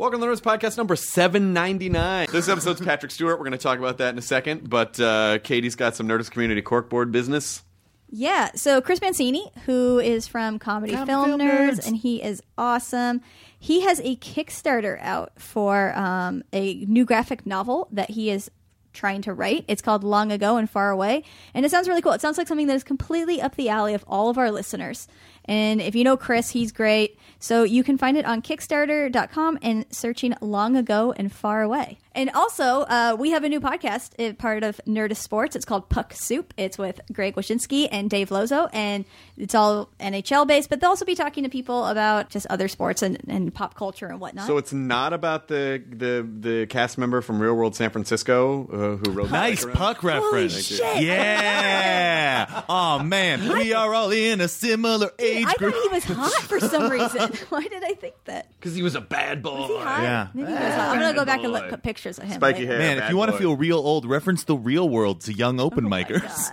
Welcome to the Nerdist Podcast number 799. This episode's Patrick Stewart. We're going to talk about that in a second, but uh, Katie's got some Nerdist Community corkboard business. Yeah, so Chris Mancini, who is from Comedy Comedy Film, Film Nerds, Nerds. and he is awesome. He has a Kickstarter out for um, a new graphic novel that he is trying to write. It's called Long Ago and Far Away, and it sounds really cool. It sounds like something that is completely up the alley of all of our listeners. And if you know Chris, he's great. So you can find it on Kickstarter.com and searching Long Ago and Far Away. And also, uh, we have a new podcast, uh, part of Nerdist Sports. It's called Puck Soup. It's with Greg Wyshynski and Dave Lozo, and it's all NHL based, but they'll also be talking to people about just other sports and, and pop culture and whatnot. So it's not about the the, the cast member from Real World San Francisco uh, who wrote the Nice puck reference. shit. Yeah. oh man, we are all in a similar age I group. thought he was hot for some reason. Why did I think that? because he was a bad boy. Was he hot? Yeah. Maybe he was hot. I'm gonna go back and look at pictures of him. Spiky later. hair. Man, if bad you want to boy. feel real old, reference the real world to young open micers.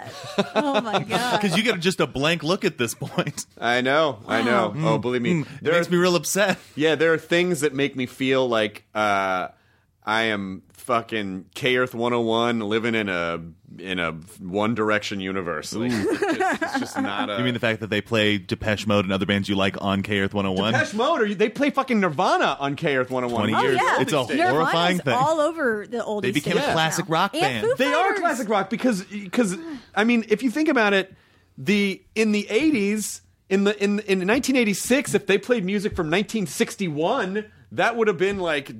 Oh my god. Because you get just a blank look at this point. I know, I know. Oh, believe me, It there makes are, me real upset. yeah, there are things that make me feel like uh, I am fucking K Earth 101 living in a in a One Direction universe. Like, it's, just, it's just not a. You mean the fact that they play Depeche Mode and other bands you like on K Earth 101? Depeche Mode, or they play fucking Nirvana on K Earth 101. 20 Oh years. yeah, It's a Nirvana's horrifying thing. all over the oldies. They became a classic now. rock band. They are classic rock because because I mean, if you think about it, the in the 80s, in the in in 1986, if they played music from 1961, that would have been like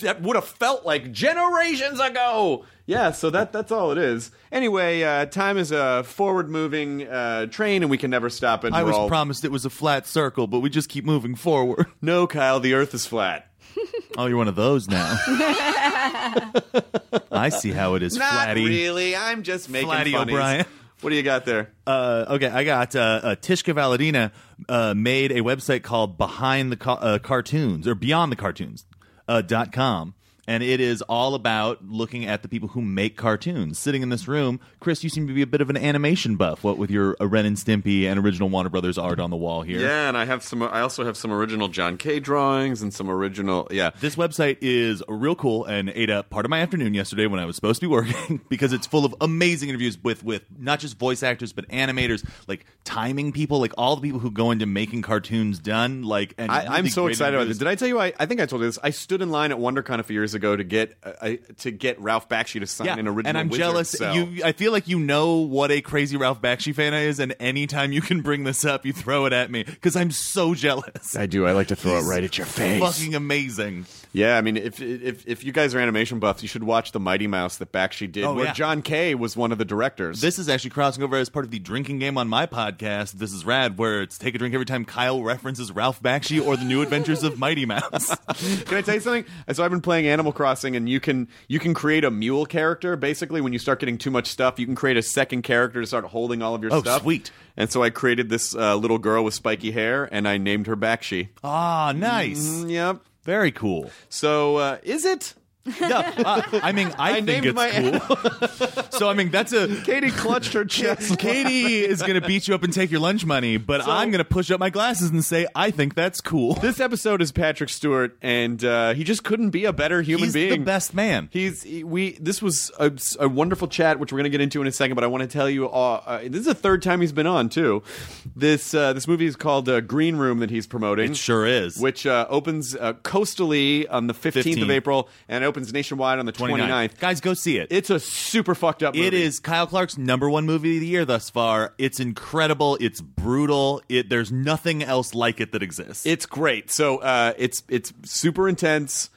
that would have felt like generations ago. Yeah, so that that's all it is. Anyway, uh, time is a forward-moving uh, train, and we can never stop it. I was all- promised it was a flat circle, but we just keep moving forward. No, Kyle, the Earth is flat. Oh, you're one of those now. I see how it is, Not Flatty. really. I'm just making Flatty funnies. O'Brien. What do you got there? Uh, okay, I got uh, uh, Tishka Valadina made a website called Behind the Ca- uh, Cartoons or Beyond the Cartoons uh, dot com, and it is all about looking at the people who make cartoons. Sitting in this room, Chris, you seem to be a bit of an animation buff. What with your Ren and Stimpy and original Warner Brothers art on the wall here. Yeah, and I have some. I also have some original John K drawings and some original. Yeah, This website is real cool and ate up part of my afternoon yesterday when I was supposed to be working because it's full of amazing interviews with with not just voice actors but animators, like timing people, like all the people who go into making cartoons done. Like, and I, I'm so excited about interviews. this. Did I tell you? I, I think I told you this. I stood in line at WonderCon a few years ago to get uh, to get Ralph Bakshi to sign Yeah, an original. and I'm Wizard jealous. cell. You, I feel like you know what a crazy Ralph Bakshi fan I is, and anytime you can bring this up, you throw it at me because I'm so jealous. I do. I like to throw He's it right at your face. Fucking amazing. Yeah, I mean, if if if you guys are animation buffs, you should watch the Mighty Mouse that Bakshi did, Oh, where yeah. John K was one of the directors. This is actually crossing over as part of the drinking game on my podcast. This is rad, where it's take a drink every time Kyle references Ralph Bakshi or the New Adventures of Mighty Mouse. Can I tell you something? So I've been playing Animal Crossing, and you can you can create a mule character. Basically, when you start getting too much stuff, you can create a second character to start holding all of your stuff. Oh, stuff. sweet. And so I created this uh, little girl with spiky hair, and I named her Bakshi. Ah, nice. Mm, Yep. Very cool. So uh, is it? Yeah, uh, I mean, I, I think named it's my- cool. so I mean, that's a Katie clutched her chest. Katie is going to beat you up and take your lunch money, but I'm going to push up my glasses and say I think that's cool. This episode is Patrick Stewart, and uh, he just couldn't be a better human He's being. the best man. He's he- we. This was a, a wonderful chat, which we're going to get into in a second. But I want to tell you, uh, uh, this is the third time he's been on too. This uh, this movie is called uh, Green Room that he's promoting. It sure is. Which uh, opens uh, coastally on the fifteenth of April and opens nationwide on the 29th. 29th. Guys, go see it. It's a super fucked up movie. It is Kyle Clark's number one movie of the year thus far. It's incredible. It's brutal. It there's nothing else like it that exists. It's great. So uh, it's it's super intense.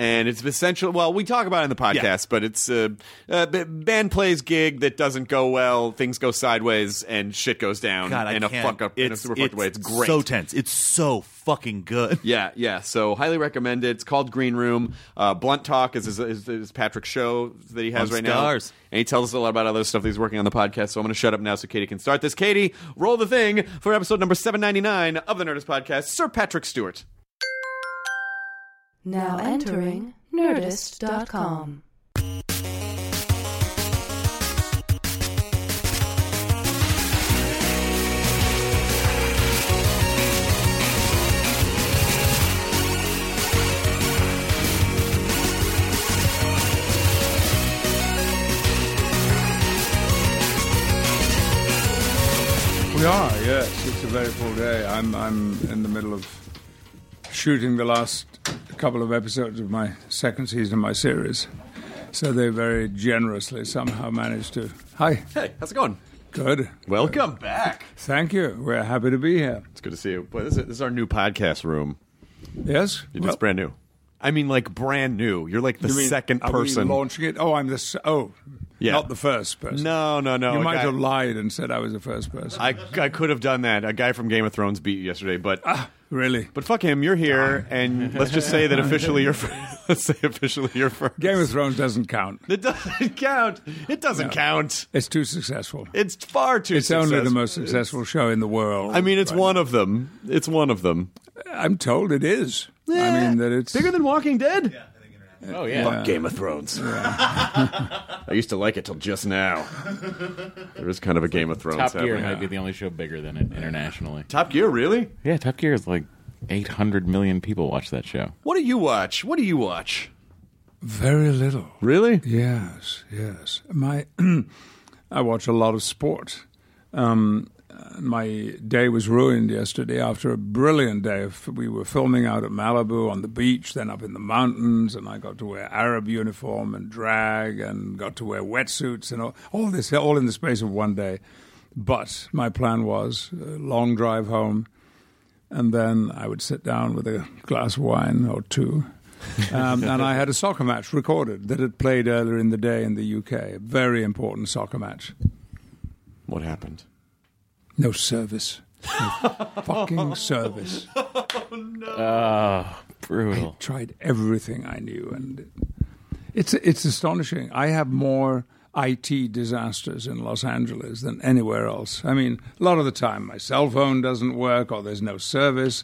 And it's essential. Well, we talk about it in the podcast, Yeah. but it's a band plays gig that doesn't go well. Things go sideways, and shit goes down God, in a can't. fuck up in a It's- super fucked way. It's great. So tense. It's so fucking good. Yeah, yeah. So highly recommend it. It's called Green Room. Uh, Blunt Talk is his, is, is Patrick's show that he has On right Starz. now, and he tells us a lot about other stuff that he's working on the podcast. So I'm going to shut up now so Katie can start this. Katie, roll the thing for episode number 799 of the Nerdist Podcast. Sir Patrick Stewart. Now entering Nerdist.com. We are, yes. It's a very full day. I'm I'm in the middle of shooting the last couple of episodes of my second season of my series. So they very generously somehow managed to. Hi, Hey, how's it going? good. Welcome back. Thank you. We're happy to be here. It's good to see you. Boy, this, is, this is our new podcast room. Yes. It's Well, brand new. I mean, like brand new. You're like the you mean, second person. launching it. Oh, I'm the s- oh, Yeah. not the first person. no, no, no. you might guy- have lied and said I was the first person. I, I could have done that. A guy from Game of Thrones beat you yesterday, but ah. Really. But fuck him, you're here, and let's just say that officially you're. let's say officially you're first. Game of Thrones doesn't count. It doesn't count. It doesn't No. count. It's too successful. It's far too. It's only the successful. most successful show in the world. I mean, it's right one of them. It's one of them. I'm told it is. I mean that it's Bigger than Walking Dead. Oh yeah. Fuck Game of Thrones. I used to like it till just now. There is kind of a Game of Thrones. Top Gear happening. might be the only show bigger than it internationally. Top Gear, really? Yeah, Top Gear is like 800 million people watch that show. What do you watch? What do you watch? very little. Really? Yes, yes. My, I watch a lot of sport. Um, my day was ruined yesterday after a brilliant day. We were filming out at Malibu on the beach, then up in the mountains, and I got to wear Arab uniform and drag, and got to wear wetsuits and all, all this, all in the space of one day. But my plan was a long drive home, and then I would sit down with a glass of wine or two. um, and I had a soccer match recorded that had played earlier in the day in the UK. A very important soccer match. What happened? No service. No fucking service. Oh, no! brutal. Tried everything I knew, and it's it's astonishing. I have more IT disasters in Los Angeles than anywhere else. I mean, a lot of the time my cell phone doesn't work, or there's no service.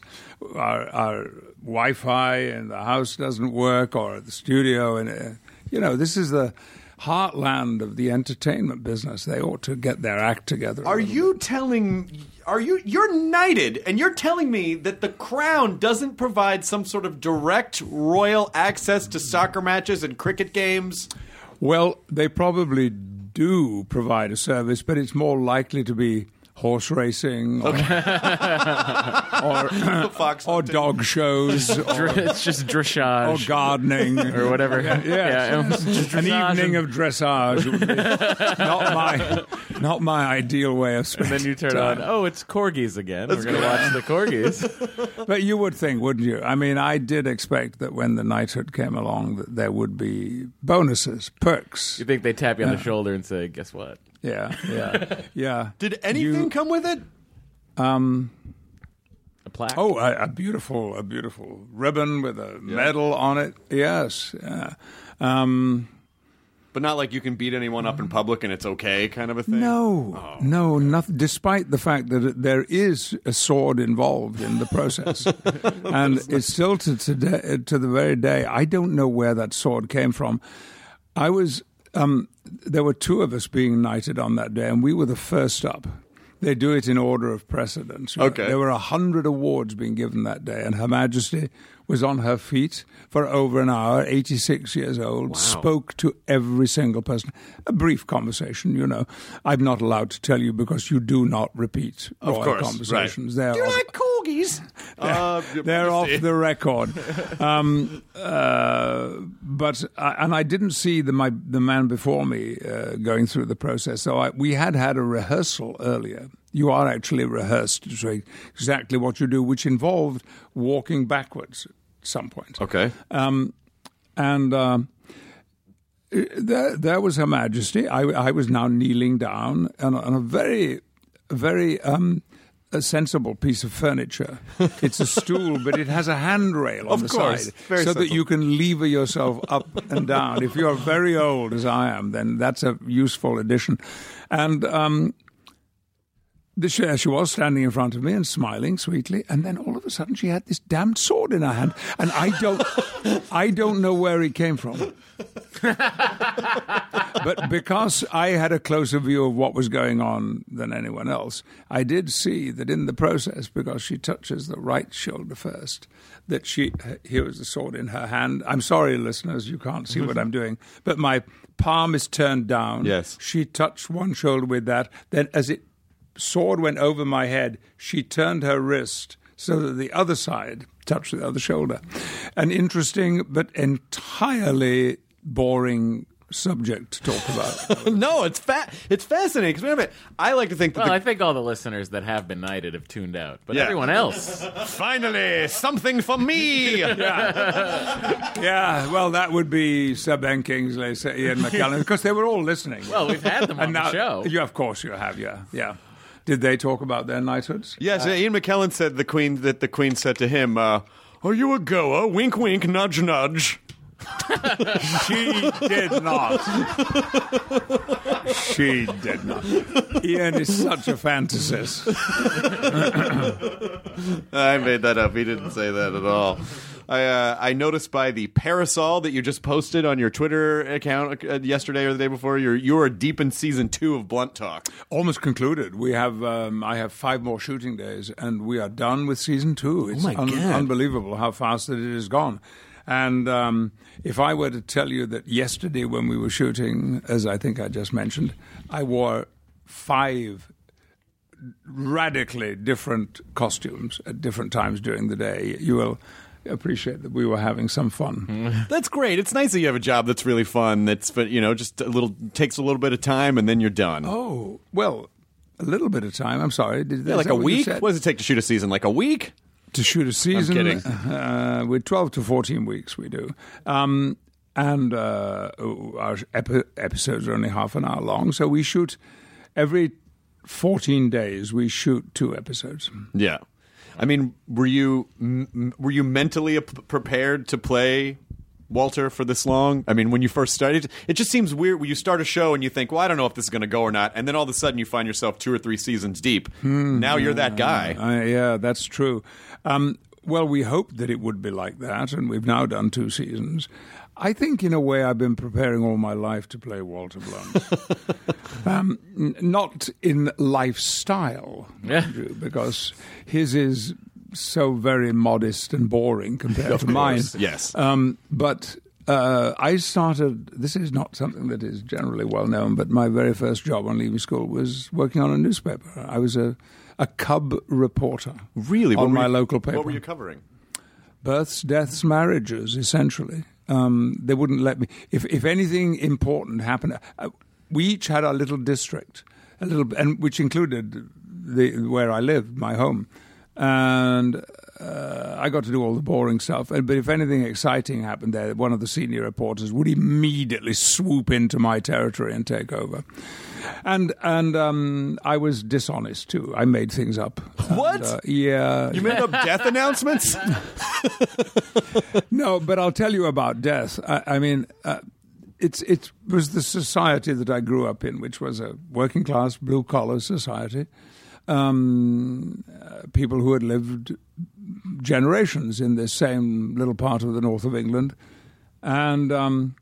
Our, our Wi-Fi in the house doesn't work, or the studio, and uh, you know, this is the heartland of the entertainment business. They ought to get their act together. Are you telling? Are you? You're knighted, and you're telling me that the crown doesn't provide some sort of direct royal access to soccer matches and cricket games. Well, they probably do provide a service, but it's more likely to be horse racing or, or, Fox or hunting. dog shows or, it's just dressage. or gardening or whatever. Yeah, Yeah, just An evening and- of dressage would be not my not my ideal way of spending Then you turn time. on. Oh, it's corgis again. We're gonna watch the corgis. But you would think, wouldn't you? I mean, I did expect that when the knighthood came along, that there would be bonuses, perks. You think they tap you on the shoulder and say, "Guess what? Yeah, yeah, yeah. Did anything You- come with it? Um, A plaque." Oh, a, a beautiful, a beautiful ribbon with a medal on it. Yes. Yeah. Um, But not like you can beat anyone up in public and it's okay, kind of a thing. no, no, nothing. Despite the fact that there is a sword involved in the process, and it's still to today, to the very day. I don't know where that sword came from. I was. Um, there were two of us being knighted on that day, and we were the first up. They do it in order of precedence. Okay. There were a hundred awards being given that day, and Her Majesty was on her feet for over an hour, 86 years old, spoke to every single person. A brief conversation, you know. I'm not allowed to tell you because you do not repeat Of royal course, conversations. They're Do you of- like corgis? please. Uh, They're off the record. Um, uh, but I, and I didn't see the my the man before me uh, going through the process. So I, we had had a rehearsal earlier. You are actually rehearsed to say exactly what you do, which involved walking backwards some point. Okay. Um, and um, there, there was Her Majesty. I, I was now kneeling down on, a- on a very, very um, a sensible piece of furniture. It's a stool, but it has a handrail on Of the course. side, so that you can lever yourself up and down. If you are very old, as I am, then that's a useful addition. And um, the, she, she was standing in front of me and smiling sweetly, and then all of a sudden she had this damned sword in her hand, and I don't, I don't know where it came from. but because I had a closer view of what was going on than anyone else, I did see that in the process, because she touches the right shoulder first, that she here was the sword in her hand. I'm sorry, listeners, you can't see what I'm doing, but my palm is turned down. Yes. she touched one shoulder with that. Then, as it sword went over my head, she turned her wrist so that the other side touched the other shoulder. An interesting but entirely boring subject to talk about. no, it's fa- it's fascinating because remember, I like to think that Well, the- I think all the listeners that have been knighted have tuned out, but Yeah. everyone else. finally something for me. yeah, yeah, well, that would be Sir Ben Kingsley, Sir Ian McKellen, because they were all listening. Well, we've had them on and the show. Yeah, of course you have. Yeah, yeah. Did they talk about their knighthoods? Yes, Ian McKellen said the Queen that the Queen said to him, uh, "Are you a goer? Wink, wink, nudge, nudge." She did not. she did not. Ian is such a fantasist. I made that up. He didn't say that at all. I uh, I noticed by the parasol that you just posted on your Twitter account uh, yesterday or the day before, you're you are deep in season two of Blunt Talk. Almost concluded. We have. Um, I have five more shooting days, and we are done with season two. It's my God. unbelievable how fast that it has gone. And um, if I were to tell you that yesterday, when we were shooting, as I think I just mentioned, I wore five radically different costumes at different times during the day, you will appreciate that we were having some fun. That's great. It's nice that you have a job that's really fun. That's but you know just a little takes a little bit of time and then you're done. Oh, well, a little bit of time. I'm sorry. Did, Yeah, like a week. What does it take to shoot a season? Like a week? to shoot a season. kidding. Uh, with 12 to 14 weeks, we do. Um, and uh, our epi- episodes are only half an hour long, so we shoot every 14 days. We shoot two episodes. Yeah. I mean, were you m- were you mentally p- prepared to play Walter for this long? I mean, when you first started, it just seems weird when you start a show and you think, "Well, I don't know if this is going to go or not," and then all of a sudden you find yourself two or three seasons deep. now you're that guy. Uh, yeah, that's true. Um, well, we hoped that it would be like that, and we've now done two seasons. I think, in a way, I've been preparing all my life to play Walter Blunt. um, n- not in lifestyle, Yeah. Because his is so very modest and boring compared to mine. yes. Um, but uh, I started. This is not something that is generally well known, but my very first job on leaving school was working on a newspaper. I was a a cub reporter. Really? On my you- local paper. What were you covering? Births, deaths, marriages, essentially. Um, they wouldn't let me. If if anything important happened, uh, we each had our little district, a little, and which included the where I lived, my home, and uh, I got to do all the boring stuff. But if anything exciting happened there, one of the senior reporters would immediately swoop into my territory and take over. And and um, I was dishonest too. I made things up. What? And, uh, yeah. You made up death announcements? No, but I'll tell you about death. I, I mean, uh, it's it was the society that I grew up in, which was a working class, blue collar society. Um, uh, people who had lived generations in this same little part of the north of England, and um,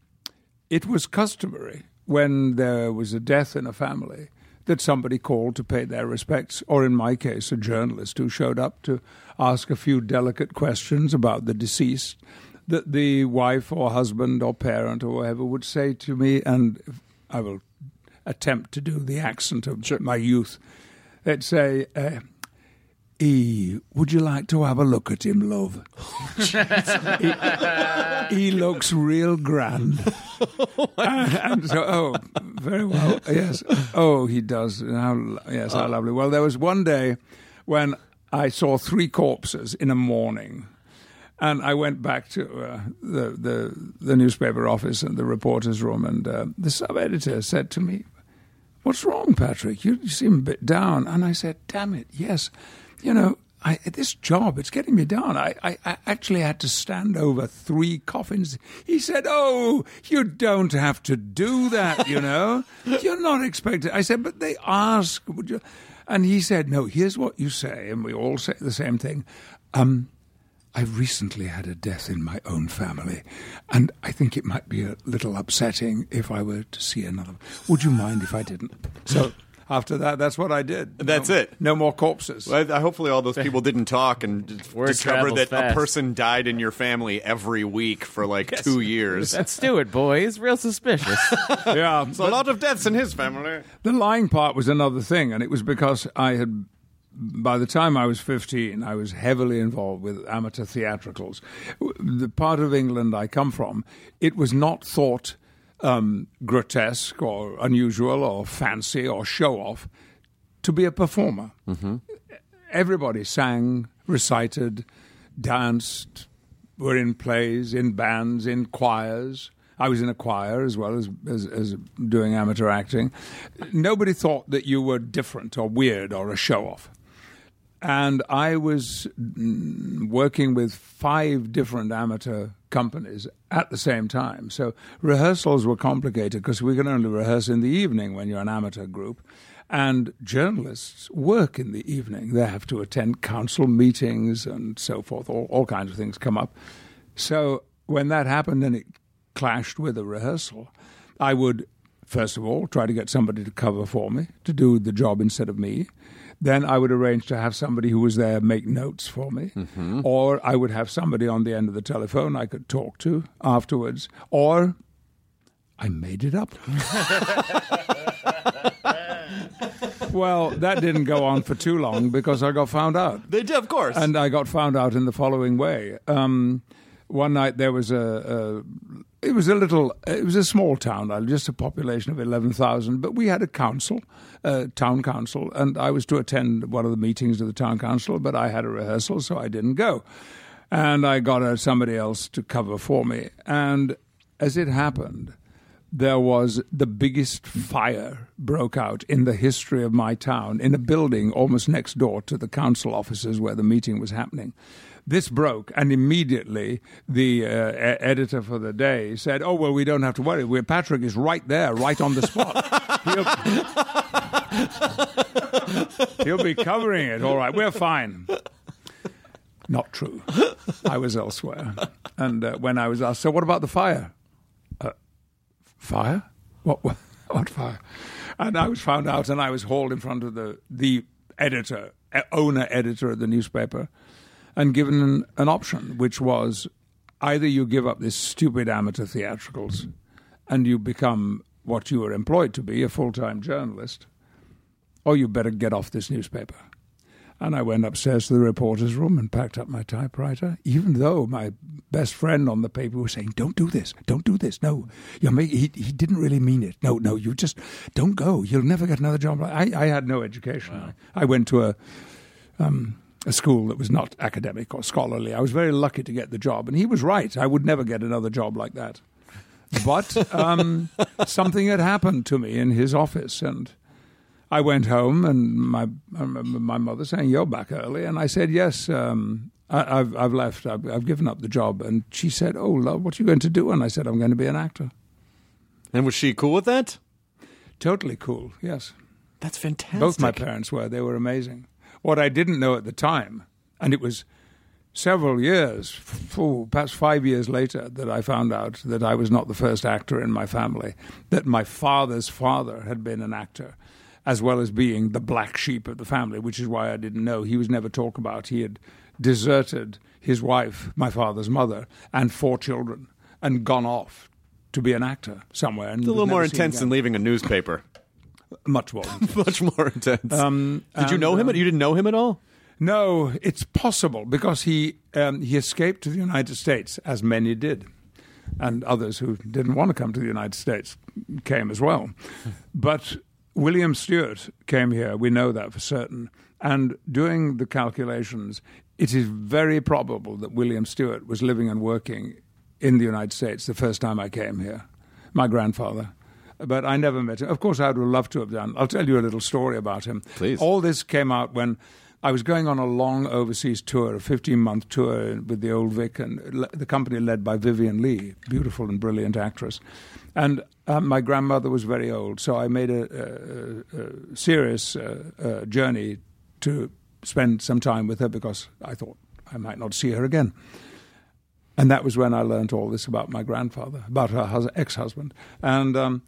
it was customary when there was a death in a family that somebody called to pay their respects, or in my case, a journalist who showed up to ask a few delicate questions about the deceased that the wife or husband or parent or whoever would say to me, and I will attempt to do the accent of my youth. They'd say, uh, E, would you like to have a look at him, love? he, he looks real grand. and, and so, oh, very well. Yes. Oh, he does. How, yes, how lovely. Well, there was one day when I saw three corpses in a morning. And I went back to uh, the, the the newspaper office and the reporter's room, and uh, the sub editor said to me, What's wrong, Patrick? You, you seem a bit down. And I said, Damn it, yes. You know, I, this job, it's getting me down. I, I, I actually had to stand over three coffins. He said, Oh, you don't have to do that, you know. You're not expected. I said, But they ask, would you? And he said, No, here's what you say. And we all say the same thing. Um, I've recently had a death in my own family, and I think it might be a little upsetting if I were to see another. Would you mind if I didn't? So after that, that's what I did. That's No- it. No more corpses. Well, I- hopefully, all those people didn't talk and d- Word discover that fast. a person died in your family every week for like two years. That Stewart boy is real suspicious. yeah, There's a lot of deaths in his family. The lying part was another thing, and it was because I had, by the time I was 15, I was heavily involved with amateur theatricals. The part of England I come from, it was not thought um, grotesque or unusual or fancy or show off to be a performer. Everybody sang, recited, danced, were in plays, in bands, in choirs. I was in a choir as well as, as, as doing amateur acting. Nobody thought that you were different or weird or a show off. And I was mm, working with five different amateur companies at the same time. So rehearsals were complicated because we can only rehearse in the evening when you're an amateur group. And journalists work in the evening. They have to attend council meetings and so forth. All, all kinds of things come up. So when that happened and it clashed with a rehearsal, I would, first of all, try to get somebody to cover for me, to do the job instead of me. Then I would arrange to have somebody who was there make notes for me. Or I would have somebody on the end of the telephone I could talk to afterwards. Or I made it up. well, that didn't go on for too long because I got found out. They did, of course. And I got found out in the following way. Um, one night there was a, a, it was a little, it was a small town, uh, just a population of eleven thousand. But we had a council, a town council, and I was to attend one of the meetings of the town council. But I had a rehearsal, so I didn't go, and I got uh, somebody else to cover for me. And as it happened, there was the biggest fire broke out in the history of my town in a building almost next door to the council offices where the meeting was happening. This broke, and immediately the uh, e- editor for the day said, "Oh well, we don't have to worry. We're, Patrick is right there, right on the spot. He'll, he'll be covering it. All right, we're fine." Not true. I was elsewhere, and uh, when I was asked, "So what about the fire?" fire? What, what, fire? And I was found out, and I was hauled in front of the the editor, owner editor of the newspaper, and given an, an option, which was either you give up this stupid amateur theatricals, and you become what you were employed to be, a full time journalist, or you better get off this newspaper. And I went upstairs to the reporter's room and packed up my typewriter, even though my best friend on the paper was saying, Don't do this, don't do this. No, you're make, he, he didn't really mean it. No, no, you just don't go. You'll never get another job. I, I had no education. I went to a, um, a school that was not academic or scholarly. I was very lucky to get the job. And he was right. I would never get another job like that. But um, something had happened to me in his office, and I went home, and my I remember my mother saying, "You're back early," and I said, "Yes, um, I, I've I've left. I've, I've given up the job." And she said, "Oh, love, what are you going to do?" And I said, "I'm going to be an actor." and was she cool with that? Totally cool. Yes, That's fantastic. both my parents were. They were amazing. What I didn't know at the time, and it was several years, oh, perhaps five years later, that I found out that I was not the first actor in my family. That my father's father had been an actor. as well as being the black sheep of the family, which is why I didn't know. He was never talked about. He had deserted his wife, my father's mother, and four children, and gone off to be an actor somewhere. And It's a little more intense than leaving a newspaper. Much more. intense. Much more intense. Um, Did you know him? um, you didn't know him at all? No, it's possible because he um, he escaped to the United States, as many did, and others who didn't want to come to the United States came as well. but William Stewart came here. We know that for certain. And doing the calculations, it is very probable that William Stewart was living and working in the United States the first time I came here. My grandfather. But I never met him. Of course, I would have loved to have done. I'll tell you a little story about him. Please. All this came out when I was going on a long overseas tour, a 15 month tour with the Old Vic, and the company led by Vivien Leigh, beautiful and brilliant actress. And uh, my grandmother was very old, so I made a, a, a serious uh, uh, journey to spend some time with her because I thought I might not see her again. And that was when I learned all this about my grandfather, about her hus- ex husband. And um,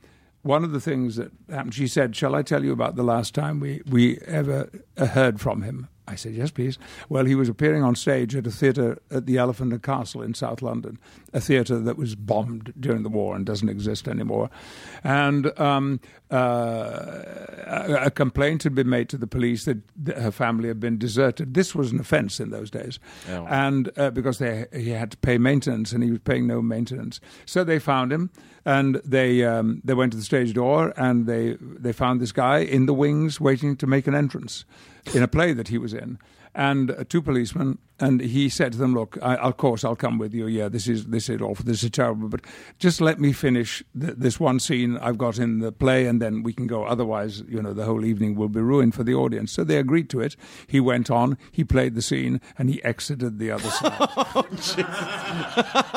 one of the things that happened, she said, Shall I tell you about the last time we, we ever uh, heard from him? I said, Yes, please. Well, he was appearing on stage at a theatre at the Elephant and Castle in South London, a theatre that was bombed during the war and doesn't exist anymore. And um, uh, a, a complaint had been made to the police that, that her family had been deserted. This was an offence in those days. Oh. And uh, because they, he had to pay maintenance and he was paying no maintenance. So they found him and they, um, they went to the stage door and they, they found this guy in the wings waiting to make an entrance in a play that he was in. And uh, two policemen, and he said to them, "Look, I, of course I'll come with you. Yeah, this is this is awful. This is terrible. But just let me finish th- this one scene I've got in the play, and then we can go. Otherwise, you know, the whole evening will be ruined for the audience." So they agreed to it. He went on. He played the scene, and he exited the other side,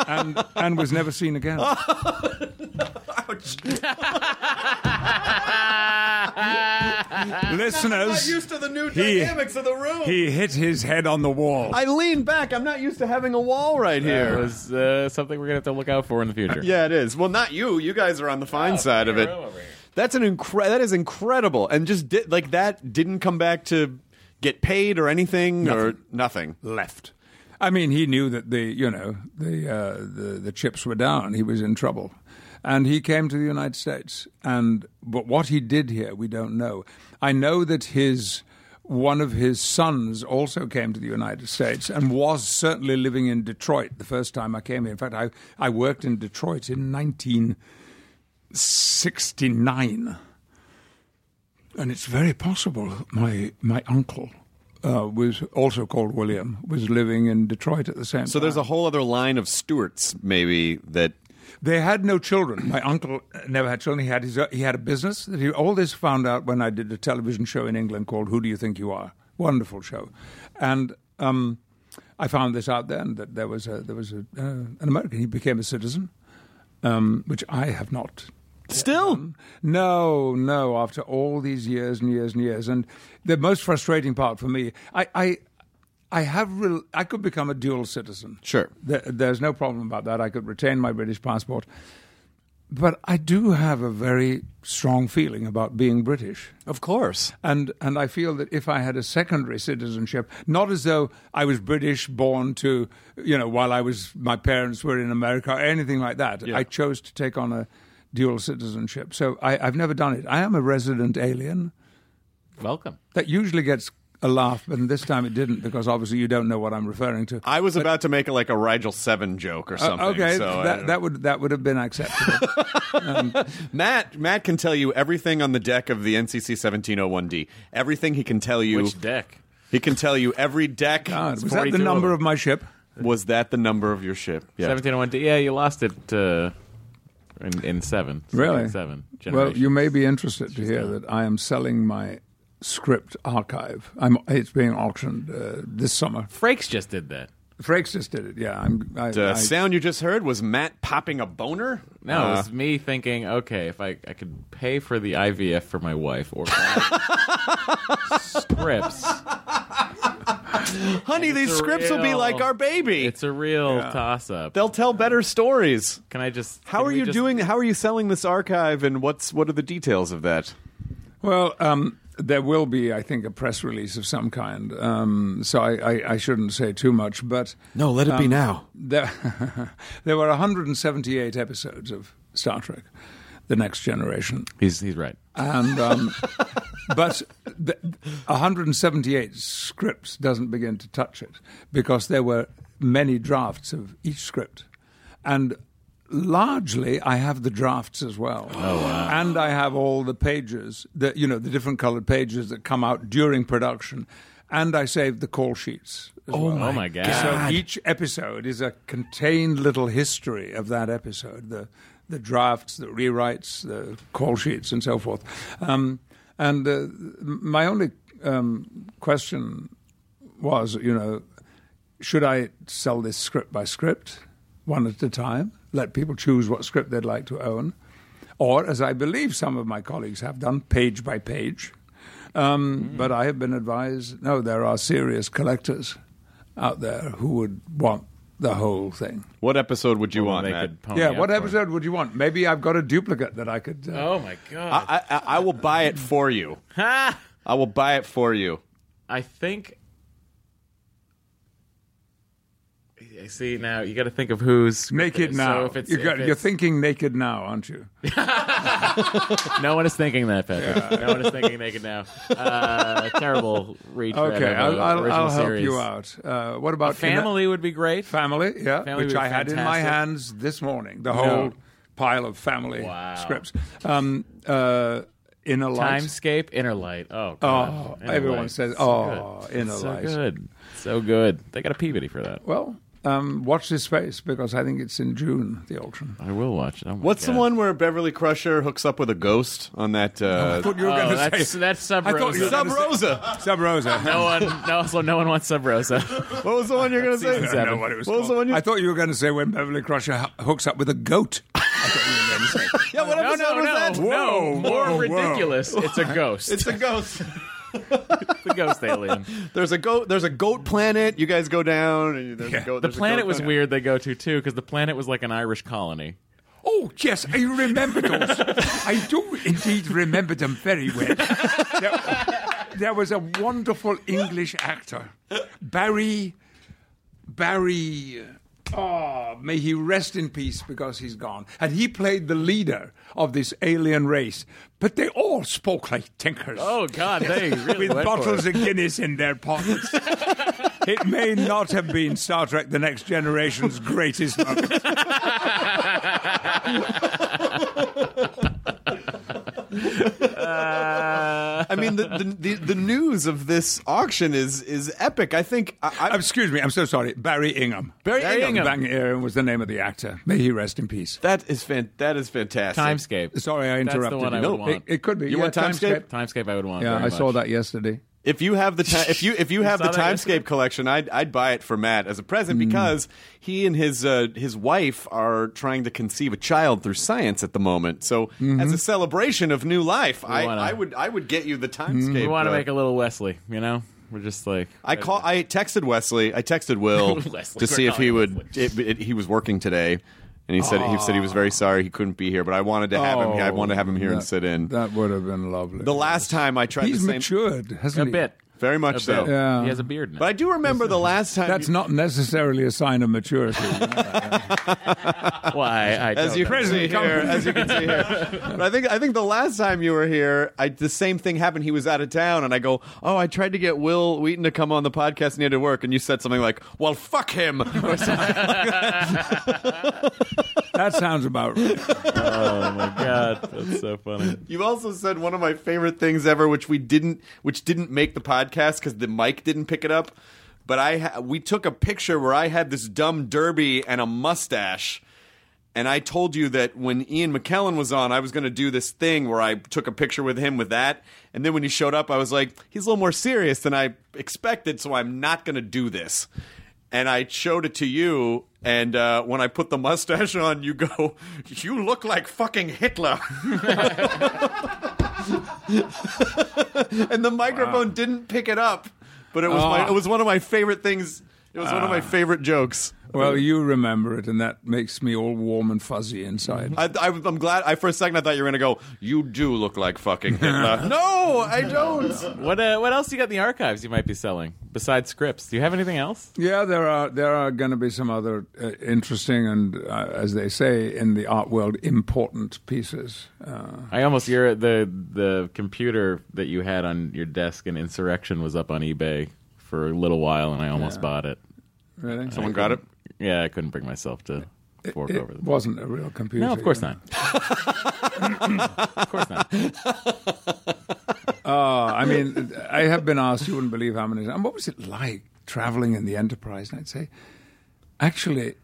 and and was never seen again. Listeners, used to the new he- of the room. he hit his head on the wall. I lean back. I'm not used to having a wall right here. That here. was uh, something we're gonna have to look out for in the future. Yeah, it is. Well, not you. You guys are on the fine side of it. room over here. That's an incre- That is incredible, and just di- like that didn't come back to get paid or anything or nothing. left. I mean, he knew that the you know the uh, the the chips were down. He was in trouble, and he came to the United States. And but what he did here, we don't know. I know that his one of his sons also came to the United States and was certainly living in Detroit the first time I came here. In fact, I I worked in Detroit in 1969. And it's very possible my my uncle uh, was also called William was living in Detroit at the same So time. So there's a whole other line of Stewarts, maybe that. They had no children. My uncle never had children. He had his he had a business. He, all this found out when I did a television show in England called Who Do You Think You Are? Wonderful show, and um, I found this out then that there was a, there was a, uh, an American. He became a citizen, um, which I have not Still, No, no. After all these years and years and years, and the most frustrating part for me, I, I, I have, real, I could become a dual citizen. Sure. There, there's no problem about that. I could retain my British passport, but I do have a very strong feeling about being British. of course. And and I feel that if I had a secondary citizenship, not as though I was British born to, you know, while I was my parents were in America or anything like that. Yeah. I chose to take on a dual citizenship. So I, I've never done it. I am a resident alien. Welcome. That usually gets a laugh, but this time it didn't because obviously you don't know what I'm referring to. I was about to make a, like a Rigel Seven joke or Uh, something. okay, so that that would that would have been acceptable. Matt Matt can tell you everything on the deck of the NCC 1701D. Everything he can tell you. Which deck? He can tell you every deck. God, was that the number of of my ship? Was that the number of your ship? Yeah. 1701D. Yeah, you lost it uh, in, in seven. Really? Seven. Well, you may be interested to hear that I am selling my script archive. I'm, it's being auctioned uh, this summer. Frakes just did that. Frakes just did it. Yeah, I'm. I, The I- sound you just heard was Matt popping a boner. No, Uh, it was me thinking, okay, if I, I could pay for the IVF for my wife or scripts, honey, these a scripts will be like our baby. it's a real toss up. They'll tell better stories. Can I just? How are you just- doing? How are you selling this archive, and what's what are the details of that? well, um, there will be, I think, a press release of some kind. Um, so I, I, I shouldn't say too much, but No, let it be now. there, there were 178 episodes of Star Trek: The Next Generation. He's he's right. and um, but the, 178 scripts doesn't begin to touch it because there were many drafts of each script, and largely I have the drafts as well. Oh wow! And I have all the pages that you know the different colored pages that come out during production, and I saved the call sheets. As Oh well. my, oh my god! So each episode is a contained little history of that episode. The the drafts, the rewrites, the call sheets, and so forth. Um, and uh, my only um, question was, you know, should I sell this script by script, one at a time, let people choose what script they'd like to own, or, as I believe some of my colleagues have done, page by page. Um, But I have been advised no, there are serious collectors out there who would want the whole thing. What episode would you want, Matt? yeah, what for. episode would you want? Maybe I've got a duplicate that I could. Uh, Oh my god! I, I, I will buy it for you. Ha! I will buy it for you. I think. I see now. You got to think of who's Naked so now. if it's, you got, if you're thinking naked now, aren't you? no one is thinking that, Patrick. No one is thinking naked now. Uh, terrible retread. Okay, a I'll, I'll, I'll help series. you out. Uh, what about Family would be great. Family, yeah, Family which I had in my hands this morning. The whole pile of family Wow. scripts. Um, uh, Inner Light. Timescape, Inner Light. Oh, Oh, Inner everyone Light. says, oh, good. Inner so Light. So good, so good. They got a Peabody for that. Well, um, watch this space because I think it's in June, the auction. I will watch it. Oh my What's the one where Beverly Crusher hooks up with a ghost on that? Uh, thought you were Oh, going to that's say that's Sub I thought Rosa. Sub gonna say- Rosa. Sub Rosa. No one, no, so no one wants Sub Rosa. What was the one you're going to I say? don't know what it was What was the one you- I thought you were going to say when Beverly Crusher hooks up with a goat. I thought you were going to say. Yeah, what No, episode no, was no, that? no. More whoa, whoa. ridiculous. It's a ghost. It's a ghost. the ghost alien. There's a goat. There's a goat planet. You guys go down. And there's a goat, The there's a planet goat was planet. weird. They go to too because the planet was like an Irish colony. Oh, yes, I remember those. I do indeed remember them very well. There, there was a wonderful English actor, Barrie. Barrie. Uh, Oh, may he rest in peace because he's gone. And he played the leader of this alien race. But they all spoke like tinkers. Oh God, they really with bottles of Guinness in their pockets. it may not have been Star Trek The Next Generation's greatest moment. Uh, I mean, the, the the the news of this auction is is epic. I think. I, I, uh, Excuse me, I'm so sorry. Barrie Ingham. Barrie Barrie Ingham. Ingham. Barrie was the name of the actor. May he rest in peace. That is fan. That is fantastic. Timescape. Sorry, I That's the interrupted one you. I would No, want. It, it could be. You yeah, want Timescape? Timescape, I would want. Yeah, very I saw that yesterday. If you have the ti if you if you have the Timescape collection, I'd I'd buy it for Matt as a present Mm. because he and his uh, his wife are trying to conceive a child through science at the moment. So Mm-hmm. as a celebration of new life, I, wanna- I would I would get you the Timescape. We want to uh, make a little Wesley. You know, we're just like I call. I texted Wesley. I texted Will Wesley, to see if he calling would. It, it, he was working today, and he said he said he was very sorry he couldn't be here. But I wanted to have him. I wanted to have him here and Oh, sit in. That would have been lovely. The last time I tried He's the same, matured, hasn't a he? bit. Very much A so. Yeah. He has a beard now. But I do remember the last time. That's you- not necessarily a sign of maturity. you know that, Why? I as you know. can see here, as you can see here. But I think I think the last time you were here, I, the same thing happened. He was out of town, and I go, "Oh, I tried to get Wil Wheaton to come on the podcast, and he had to work." And you said something like, "Well, fuck him." Or something. that sounds about right. Oh my god, that's so funny. you also said one of my favorite things ever, which we didn't, which didn't make the podcast because the mic didn't pick it up. But I, ha- we took a picture where I had this dumb derby and a mustache. And I told you that when Ian McKellen was on, I was going to do this thing where I took a picture with him with that. And then when he showed up, I was like, he's a little more serious than I expected, so I'm not going to do this. And I showed it to you. And uh, when I put the mustache on, you go, You look like fucking Hitler. and the microphone didn't pick it up. But it was my, Oh. it was one of my favorite things. It was one of my favorite jokes. Well, you remember it, and that makes me all warm and fuzzy inside. I, I, I'm glad. I for a second I thought you were going to go. You do look like fucking Hitler. no, I don't. What uh, what else do you got in the archives you might be selling besides scripts? Do you have anything else? Yeah, there are there are going to be some other uh, interesting and, uh, as they say in the art world, important pieces. Uh, I almost your the the computer that you had on your desk in Insurrection was up on eBay for a little while, and I almost Yeah. bought it. really, Someone got it. Yeah, I couldn't bring myself to fork it over the. wasn't a real computer. No, of course yeah. not. of course not. Uh, I mean, I have been asked. You wouldn't believe how many. And what was it like traveling in the Enterprise? And I'd say, actually,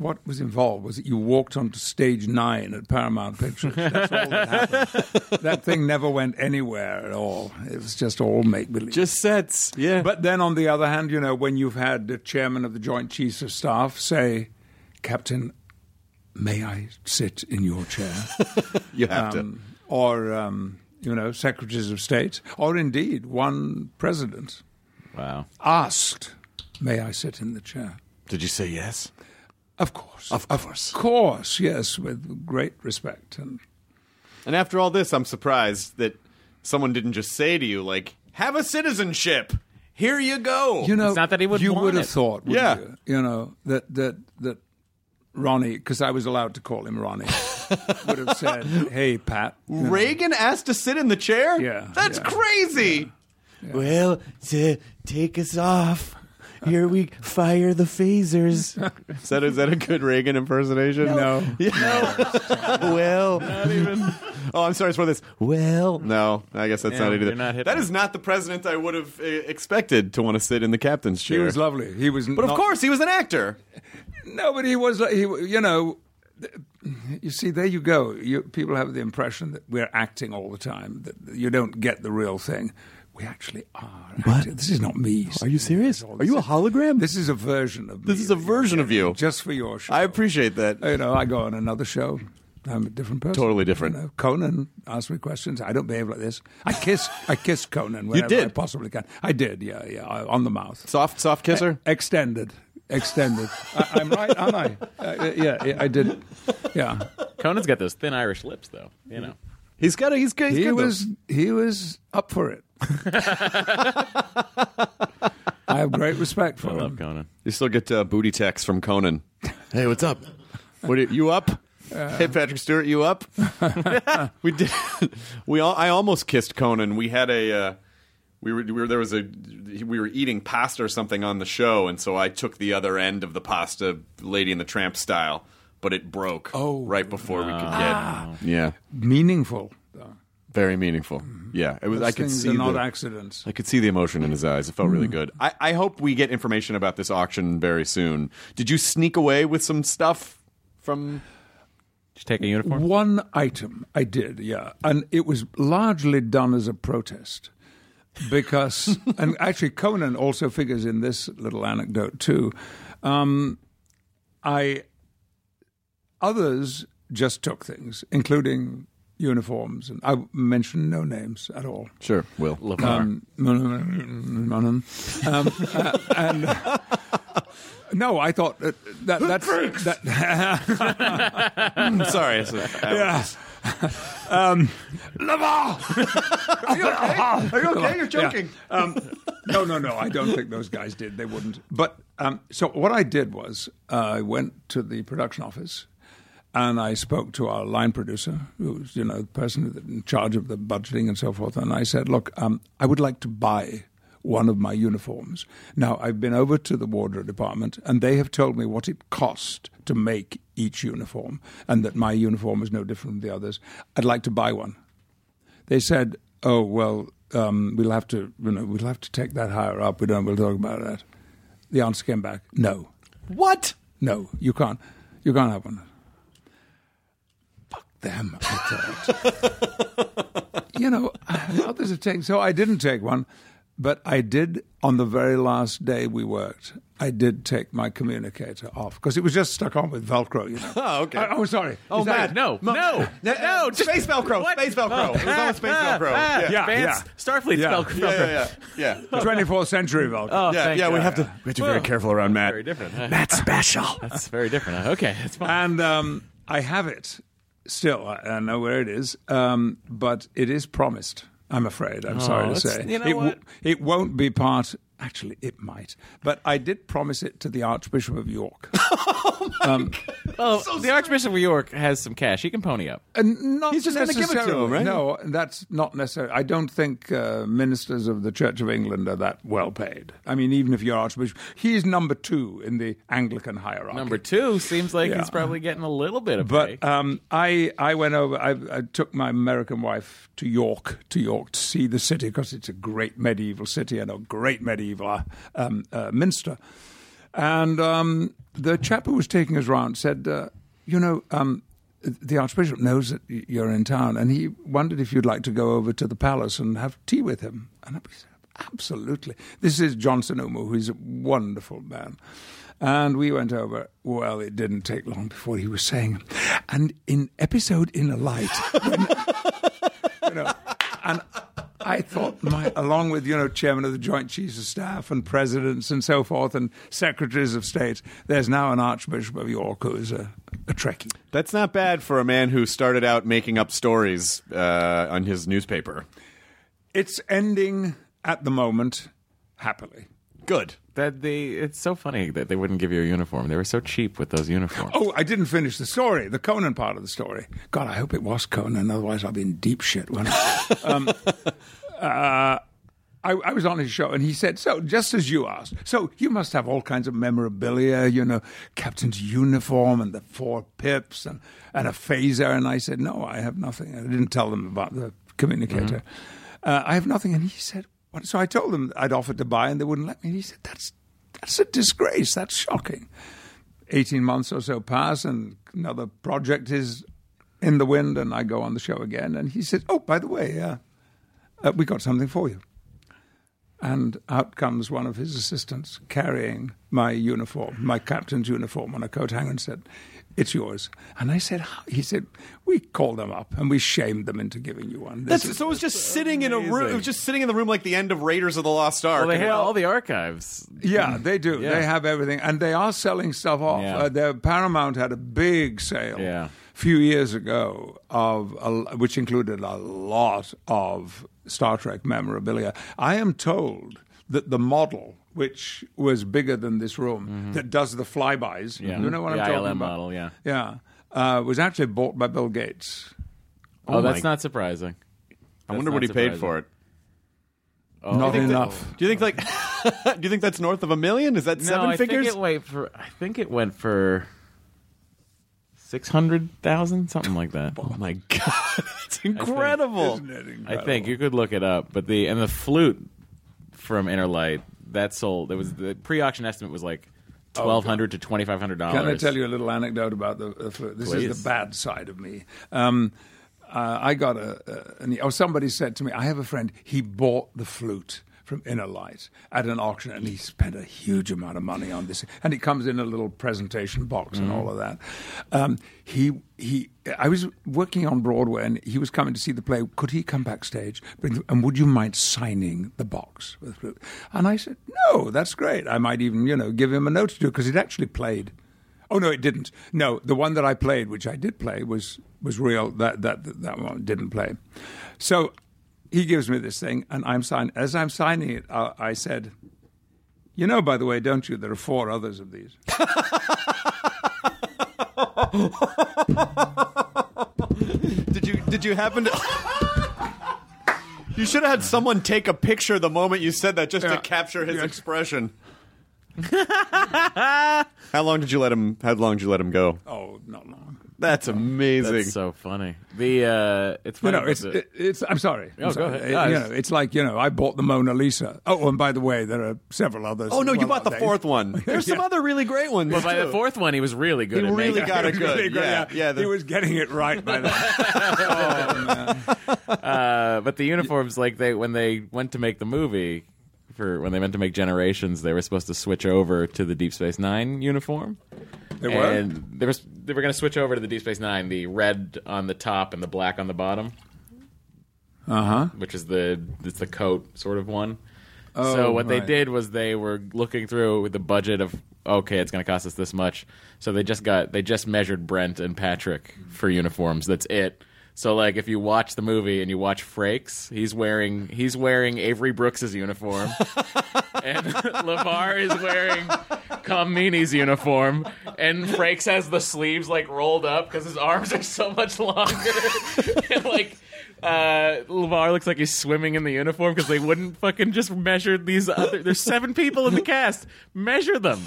what was involved was that you walked onto stage nine at Paramount Pictures. That's all that happened. that thing never went anywhere at all. It was just all make believe. Just sets. Yeah. But then, on the other hand, you know, when you've had the chairman of the Joint Chiefs of Staff say, "Captain, may I sit in your chair?" you have um, or um, you know, secretaries of state, or indeed one president Wow. asked, "May I sit in the chair?" Did you say yes? Of course, Of course. of course, yes, with great respect. And And after all this, I'm surprised that someone didn't just say to you, like, "Have a citizenship. Here you go." you know, It's not that he would you want would have it. thought, wouldn't Yeah. you? You know that that that Ronnie, because I was allowed to call him Ronnie, would have said, "Hey, Pat." you know, Reagan asked to sit in the chair. Yeah, that's yeah. crazy. Well, to take us off, here we fire the phasers. Is that is that a good Reagan impersonation? No, well, Oh, I'm sorry for this. well, No, I guess that's Yeah, not it either. you're not hitting that is it. not the president I would have uh, expected to want to sit in the captain's chair. he was lovely. He was, but of course, he was an actor. No, but he was. like- He, you know, th- you see, there you go. You, people have the impression that we're acting all the time. That you don't get the real thing. We actually are. acting. This is not me. Are you serious? Are you a hologram? This is a version of. This is a you're version of you. just for your show. I appreciate that. You know, I go on another show. I'm a different person. Totally different. You know, Conan asks me questions. I don't behave like this. I kiss. I kiss Conan whenever did? I possibly can. I did. Yeah, yeah. On the mouth. Soft, soft kisser. Extended. Extended. I, I'm right, aren't I? Uh, yeah, yeah, I did. Yeah. Conan's got those thin Irish lips, though. You know. He's got a. He's good. He's he good, though. was he was up for it. I have great respect for I love him. Conan. You still get uh, booty texts from Conan. hey, what's up? What are you, you up? hey, Patrick Stewart, you up? we did. We all. I almost kissed Conan. We had a. Uh, we were, we were there was a we were eating pasta or something on the show, and so I took the other end of the pasta, Lady in the Tramp style, but it broke. Oh. right before we could get. Yeah, Meaningful. Though. very meaningful. Yeah, it was. Those I could things see are not the, accidents. I could see the emotion in his eyes. It felt really good. I, I hope we get information about this auction very soon. Did you sneak away with some stuff from? Did you take a uniform? One item I did, yeah, and it was largely done as a protest because, and actually Conan also figures in this little anecdote too. Um, I others just took things, including uniforms, and I mentioned no names at all. Sure, Wil. Um, um, uh, and uh, no, I thought that, that that's that. I'm sorry. I yeah. um, LeVar. Are you okay? Are you okay? You're joking. Um, no, no, no. I don't think those guys did. They wouldn't. But um, so what I did was uh, I went to the production office and I spoke to our line producer, who's you know the person in charge of the budgeting and so forth. And I said, "Look, um, I would like to buy." One of my uniforms. Now, I've been over to the wardrobe department and they have told me what it cost to make each uniform and that my uniform is no different from the others. I'd like to buy one they said, "Oh well, um, we'll have to, you know, we'll have to take that higher up. We don't. We'll talk about that." The answer came back, "No, What? no, you can't. You can't have one." Them, you know, others have taken. So I didn't take one, but I did on the very last day we worked. I did take my communicator off because it was just stuck on with Velcro. You know. Oh, okay. I, oh, sorry. Oh, Is that Matt, it? No, no, no, just- space Velcro, What? space Velcro. It was all space Ah, Velcro. ah, yeah. Yeah. Vance, Starfleet Yeah. spell Yeah, yeah, yeah, yeah. 24th century Velcro. Oh, Yeah, yeah, we God. have to, we have to be very careful around Matt. Very different. huh? Matt's special. That's very different. Okay, that's fine. And um, I have it still. I, I know where it is, um, but it is promised. I'm afraid. I'm sorry to say. you know it, what? it won't be part. Actually, it might. But I did promise it to the Archbishop of York. well, the Archbishop of York has some cash. He can pony up. And not He's just gonna give it to necessarily. him, right? No, that's not necessary. I don't think uh, ministers of the Church of England are that well paid. I mean, even if you're Archbishop, he's number two in the Anglican hierarchy. Number two seems like Yeah. he's probably getting a little bit of pay. But um, I I went over. I, I took my American wife to York to York to see the city because it's a great medieval city and a great medieval uh, um, uh, minster. And um, the chap who was taking us round said, uh, "You know." Um, the Archbishop knows that you're in town, and he wondered if you'd like to go over to the palace and have tea with him. And I said, Absolutely. This is John Sentamu, who's a wonderful man. And we went over. Well, it didn't take long before he was saying, and in episode Inner Light, when, you know, and I thought, my, along with you know, chairman of the Joint Chiefs of Staff and presidents and so forth, and secretaries of state, there's now an Archbishop of York who is a, a Trekkie. That's not bad for a man who started out making up stories uh, on his newspaper. It's ending at the moment happily. Good. that they, it's so funny that they wouldn't give you a uniform. They were so cheap with those uniforms. Oh, I didn't finish the story, the Conan part of the story. God, I hope it was Conan, otherwise I'll be in deep shit. When I, um, uh, I, I was on his show, and he said, "So, just as you asked, so you must have all kinds of memorabilia, you know, captain's uniform and the four pips and and a phaser." And I said, "No, I have nothing." I didn't tell them about the communicator. Uh, I have nothing, and he said, what? "So I told them I'd offered to buy, and they wouldn't let me." And he said, "That's that's a disgrace. That's shocking." 18 months or so pass and another project is in the wind and I go on the show again and he says, oh, by the way, uh, uh, we got something for you. And out comes one of his assistants carrying my uniform, my captain's uniform on a coat hanger and said, it's yours. And I said, how? He said, we called them up and we shamed them into giving you one. This That's, is- so it was just sitting in a room. It was just sitting in the room like the end of Raiders of the Lost Ark. well, they have all the archives. Yeah, they do. Yeah. They have everything, and they are selling stuff off. Yeah. Uh, their Paramount had a big sale Yeah. a few years ago of a, which included a lot of Star Trek memorabilia. I am told that the model, which was bigger than this room, that does the flybys, Mm-hmm. Yeah. you know what The I'm talking about? model, yeah. yeah, uh, was actually bought by Bill Gates. Oh, that's my- not surprising. I wonder what he paid for it. Oh, Not think that- enough. Do you think like? do you think that's north of a million? Is that No, seven I figures? Think it went for, I think it went for six hundred thousand, something like that. oh my god, it's incredible! Isn't it I think you could look it up, but the and the flute from Inner Light that sold. It was the pre-auction estimate was like twelve hundred to twenty five hundred dollars. Can I tell you a little anecdote about the, flute? This is the bad side of me. Um, uh, I got a, a an, oh somebody said to me, I have a friend. He bought the flute from Inner Light at an auction, and he spent a huge amount of money on this. And it comes in a little presentation box and all of that. Um, he he. I was working on Broadway, and he was coming to see the play. Could he come backstage? And would you mind signing the box? And I said, No, that's great. I might even you know give him a note to do because he'd actually played. Oh no, it didn't. No, the one that I played, which I did play, was was real. That that that one didn't play. So he gives me this thing, and I'm signing. As I'm signing it, uh, I said, "You know, by the way, don't you? There are four others of these." Did you did you happen to? you should have had someone take a picture the moment you said that just Yeah. to capture his Yeah. expression. how long did you let him? How long did you let him go? Oh, not long. That's amazing. That's so funny. The uh, it's You funny. know, it's it, it's. I'm sorry. I'm Oh, go ahead. No, you it's- know, it's like you know, I bought the Mona Lisa. Oh, and by the way, there are several others. oh no, you bought the fourth one. There's some other really great ones. but by the fourth one, he was really good. He at really got it good. really good, Yeah, yeah. the- he was getting it right by then. Uh, but the uniforms, like they when they went to make the movie, for when they meant to make Generations, they were supposed to switch over to the Deep Space Nine uniform. They were? and they were they were going to switch over to the Deep Space Nine, the red on the top and the black on the bottom, Uh huh. which is the it's the coat sort of one. Oh, so what they did was they were looking through with the budget of okay, it's going to cost us this much. So they just got they just measured Brent and Patrick for uniforms. That's it. So like if you watch the movie and you watch Frakes, he's wearing he's wearing Avery Brooks's uniform, and LeVar is wearing Colm Meaney's uniform, and Frakes has the sleeves like rolled up because his arms are so much longer, and like. Uh, LeVar looks like he's swimming in the uniform because they wouldn't fucking just measure these other. There's seven people in the cast. Measure them.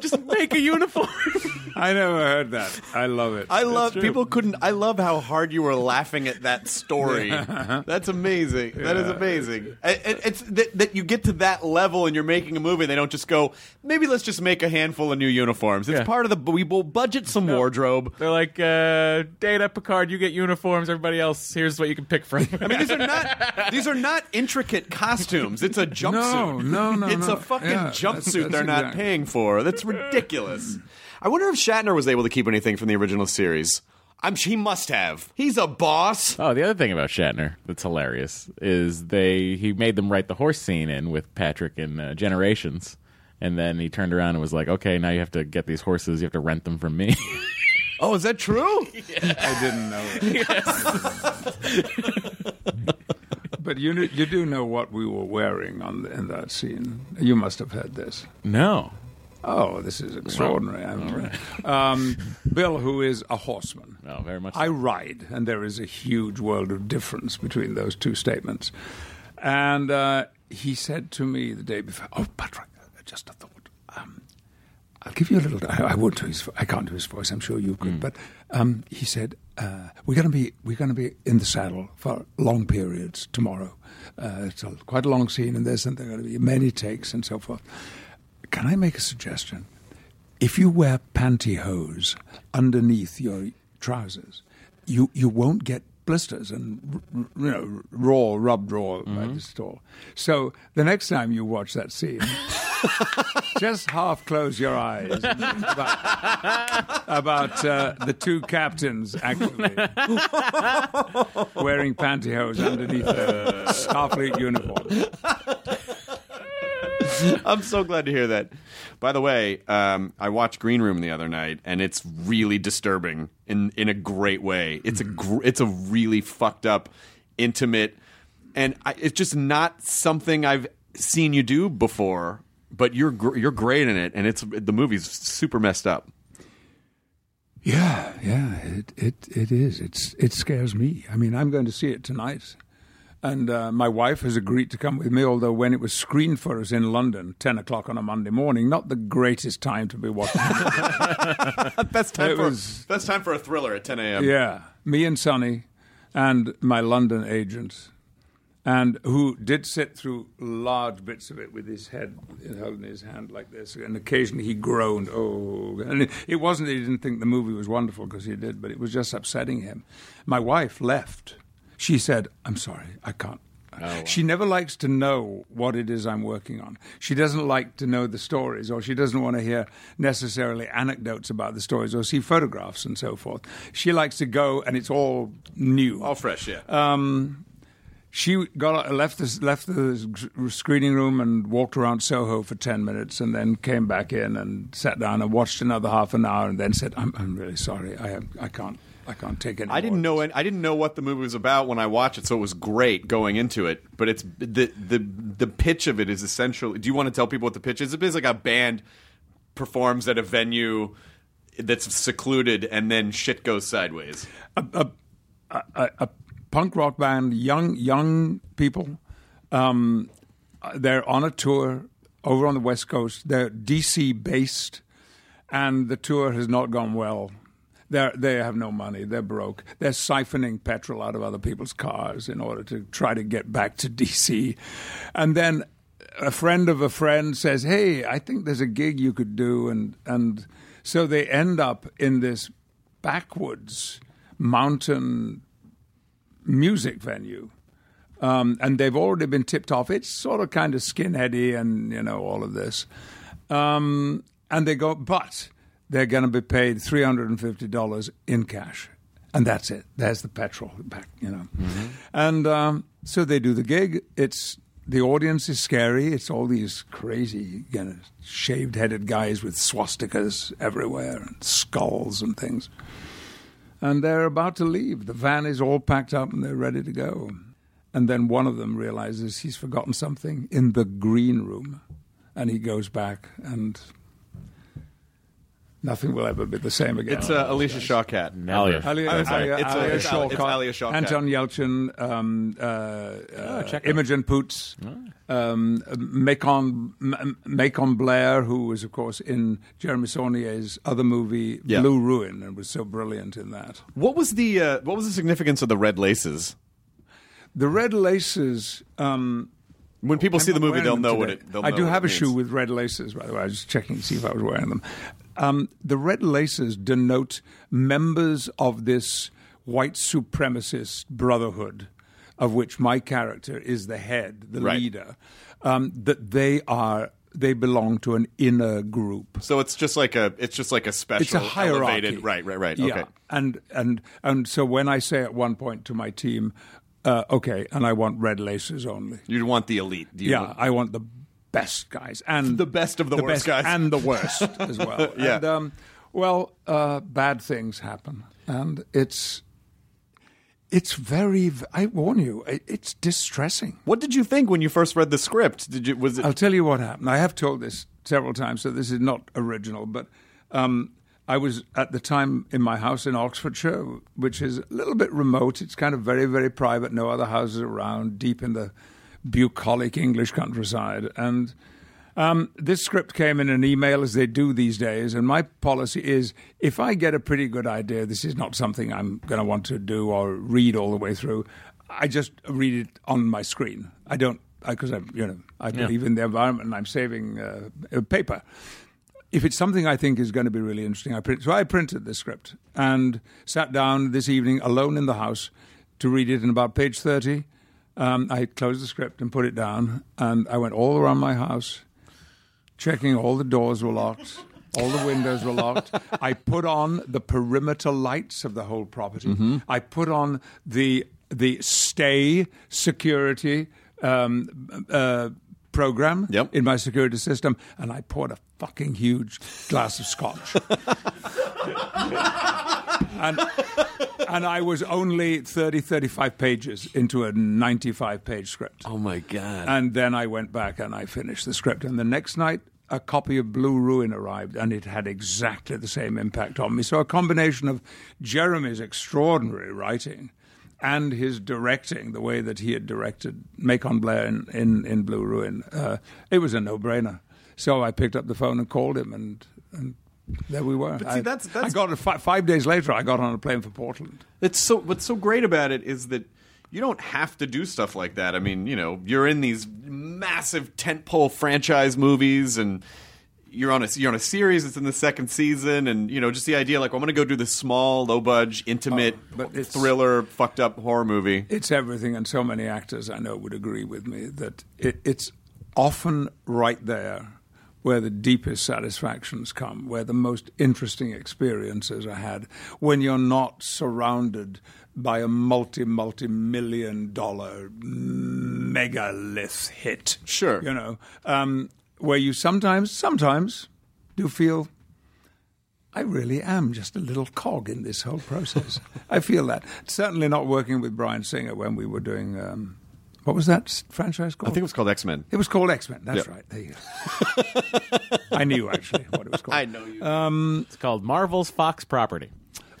Just make a uniform. I never heard that. I love it. I love people couldn't. I love how hard you were laughing at that story. That's amazing. That is amazing. And- and it's that, that you get to that level and you're making a movie. and They don't just go. Maybe let's just make a handful of new uniforms. It's Yeah. part of the. We will budget some wardrobe. They're like, uh, Data, Picard, you get uniforms. Everybody else, here's what you can pick from. I mean, these are not. These are not intricate costumes. It's a jumpsuit. No, no, no, It's no. a fucking Yeah, jumpsuit. that's they're not paying for. That's ridiculous. I wonder if Shatner was able to keep anything from the original series. I'm. He must have. He's a boss. Oh, the other thing about Shatner that's hilarious is they he made them write the horse scene in with Patrick in uh, Generations, and then he turned around and was like, "Okay, now you have to get these horses. You have to rent them from me." Oh, is that true? I didn't know it. but you kn- you do know what we were wearing on the, in that scene. You must have had this. no. Oh, this is extraordinary. I'm- Um, Bill, who is a horseman. No, very much. I ride, and there is a huge world of difference between those two statements. And uh, he said to me the day before, "Oh, Patrick, just a thought. I'll give you a little. I, I won't do his. I can't do his voice. I'm sure you could. But um, he said uh, we're going to be we're going to be in the saddle for long periods tomorrow. Uh, it's a, quite a long scene in this, and there are going to be many takes and so forth. Can I make a suggestion? If you wear pantyhose underneath your trousers, you you won't get blisters and you know raw rubbed raw by the store. So the next time you watch that scene, just half close your eyes about, about uh, the two captains actually wearing pantyhose underneath their Starfleet uniform. I'm so glad to hear that. By the way, um, I watched Green Room the other night, and it's really disturbing in in a great way. It's a gr- it's a really fucked up, intimate, and I, it's just not something I've seen you do before. But you're gr- you're great in it, and it's the movie's super messed up. Yeah, yeah, it, it, it is. It's it scares me. I mean, I'm going to see it tonight, and uh, my wife has agreed to come with me. Although when it was screened for us in London, ten o'clock on a Monday morning, not the greatest time to be watching. it. Best time It for was- best time for a thriller at 10 a.m. yeah, me and Sunny, and my London agent, and who did sit through large bits of it with his head held in his hand like this, and occasionally he groaned. Oh, and it, it wasn't that he didn't think the movie was wonderful because he did, but it was just upsetting him. My wife left. She said, "I'm sorry, I can't." She never likes to know what it is I'm working on. She doesn't like to know the stories, or she doesn't want to hear necessarily anecdotes about the stories or see photographs and so forth. She likes to go, and it's all new. All fresh, yeah. Um, she got left the, left the screening room and walked around Soho for ten minutes, and then came back in and sat down and watched another half an hour, and then said, "I'm, I'm really sorry. I am, I can't I can't take it." I didn't know. I didn't know what the movie was about when I watched it, so it was great going into it. But it's the the the pitch of it is essentially. Do you want to tell people what the pitch is? It's like a band performs at a venue that's secluded, and then shit goes sideways. A a, a punk rock band, young young people. Um, they're on a tour over on the West Coast. They're DC based, and the tour has not gone well. They they have no money. They're broke. They're siphoning petrol out of other people's cars in order to try to get back to DC, and then a friend of a friend says, "Hey, I think there's a gig you could do," and and so they end up in this backwoods mountain music venue Um, and they've already been tipped off. It's sort of kind of skinheady and, you know, all of this. Um, and they go, but they're going to be paid $350 in cash. And that's it. There's the petrol back, you know. And um, so they do the gig. It's the audience is scary. It's all these crazy, you know, shaved-headed guys with swastikas everywhere and skulls and things. And they're about to leave. The van is all packed up and they're ready to go. And then one of them realizes he's forgotten something in the green room. And he goes back and nothing will ever be the same again. It's uh, Alicia Shawkat. Alia. Alia, I'm sorry. Alia, It's, uh, Alia it's Al- it's Alia Shawkat. Anton Yelchin, um, uh, uh, check it. Imogen Poots, um, Macon, M- Macon Blair, who was, of course, in Jeremy Saulnier's other movie, Yeah. Blue Ruin, and was so brilliant in that. What was the uh, what was the significance of the red laces? The Red Laces. Um, When people see I'm the not movie, wearing they'll them know what today. it. They'll I know do what have it a shoe with red laces, by the way. I was just checking to see if I was wearing them. Um, the red laces denote members of this white supremacist brotherhood, of which my character is the head, the Right. leader. Um, that they are. They belong to an inner group. So it's just like a it's just like a special It's a hierarchy. elevated right right right Yeah. okay And and and so when I say at one point to my team, uh, okay, and I want red laces only. you want the elite Do you yeah, want- I want the best guys and The best of the worst best guys. and the worst as well. Yeah. And, um, well, uh, bad things happen, and it's it's very. I warn you, it's distressing. what did you think when you first read the script did you was it I'll tell you what happened. I have told this several times, so this is not original, but um, I was at the time in my house in Oxfordshire, which is a little bit remote. It's kind of very, very private, no other houses around, deep in the bucolic English countryside. And um, this script came in an email, as they do these days. And my policy is if I get a pretty good idea, this is not something I'm going to want to do or read all the way through, I just read it on my screen. I don't, because I, you know, I believe in the environment and I'm saving uh, paper. If it's something I think is going to be really interesting, I print. So I printed the script and sat down this evening alone in the house to read it. And about page thirty, um, I closed the script and put it down, and I went all around my house, checking all the doors were locked. All the windows were locked. I put on the perimeter lights of the whole property. I put on the the stay security um, uh, program Yep. in my security system, and I poured a fucking huge glass of scotch. and, and I was only 30, 35 pages into a 95 page script. oh my god And then I went back and I finished the script. And the next night, a copy of Blue Ruin arrived, and it had exactly the same impact on me. So, a combination of Jeremy's extraordinary writing and his directing, the way that he had directed Macon Blair in, in, in Blue Ruin, uh, it was a no brainer. So, I picked up the phone and called him, and, and there we were. But see, I, that's- that's- I got it fi- five days later. I got on a plane for Portland. It's so what's so great about it is that you don't have to do stuff like that. I mean, you know, you're in these massive tentpole franchise movies and you're on a you're on a series that's in the second season and you know just the idea like well, I'm going to go do this small low budge intimate Oh, but it's- thriller fucked up horror movie. It's everything, and so many actors I know would agree with me that it, it's often right there where the deepest satisfactions come, where the most interesting experiences are had, when you're not surrounded by a multi, multi million dollar megalith hit. Sure. You know, um, where you sometimes, sometimes do feel I really am just a little cog in this whole process. I feel that. Certainly not working with Bryan Singer when we were doing. Um, what was that franchise called? I think it was called X Men. It was called X Men. That's Yeah. right. There you go. I knew actually what it was called. I know you. Um, It's called Marvel's Fox Property.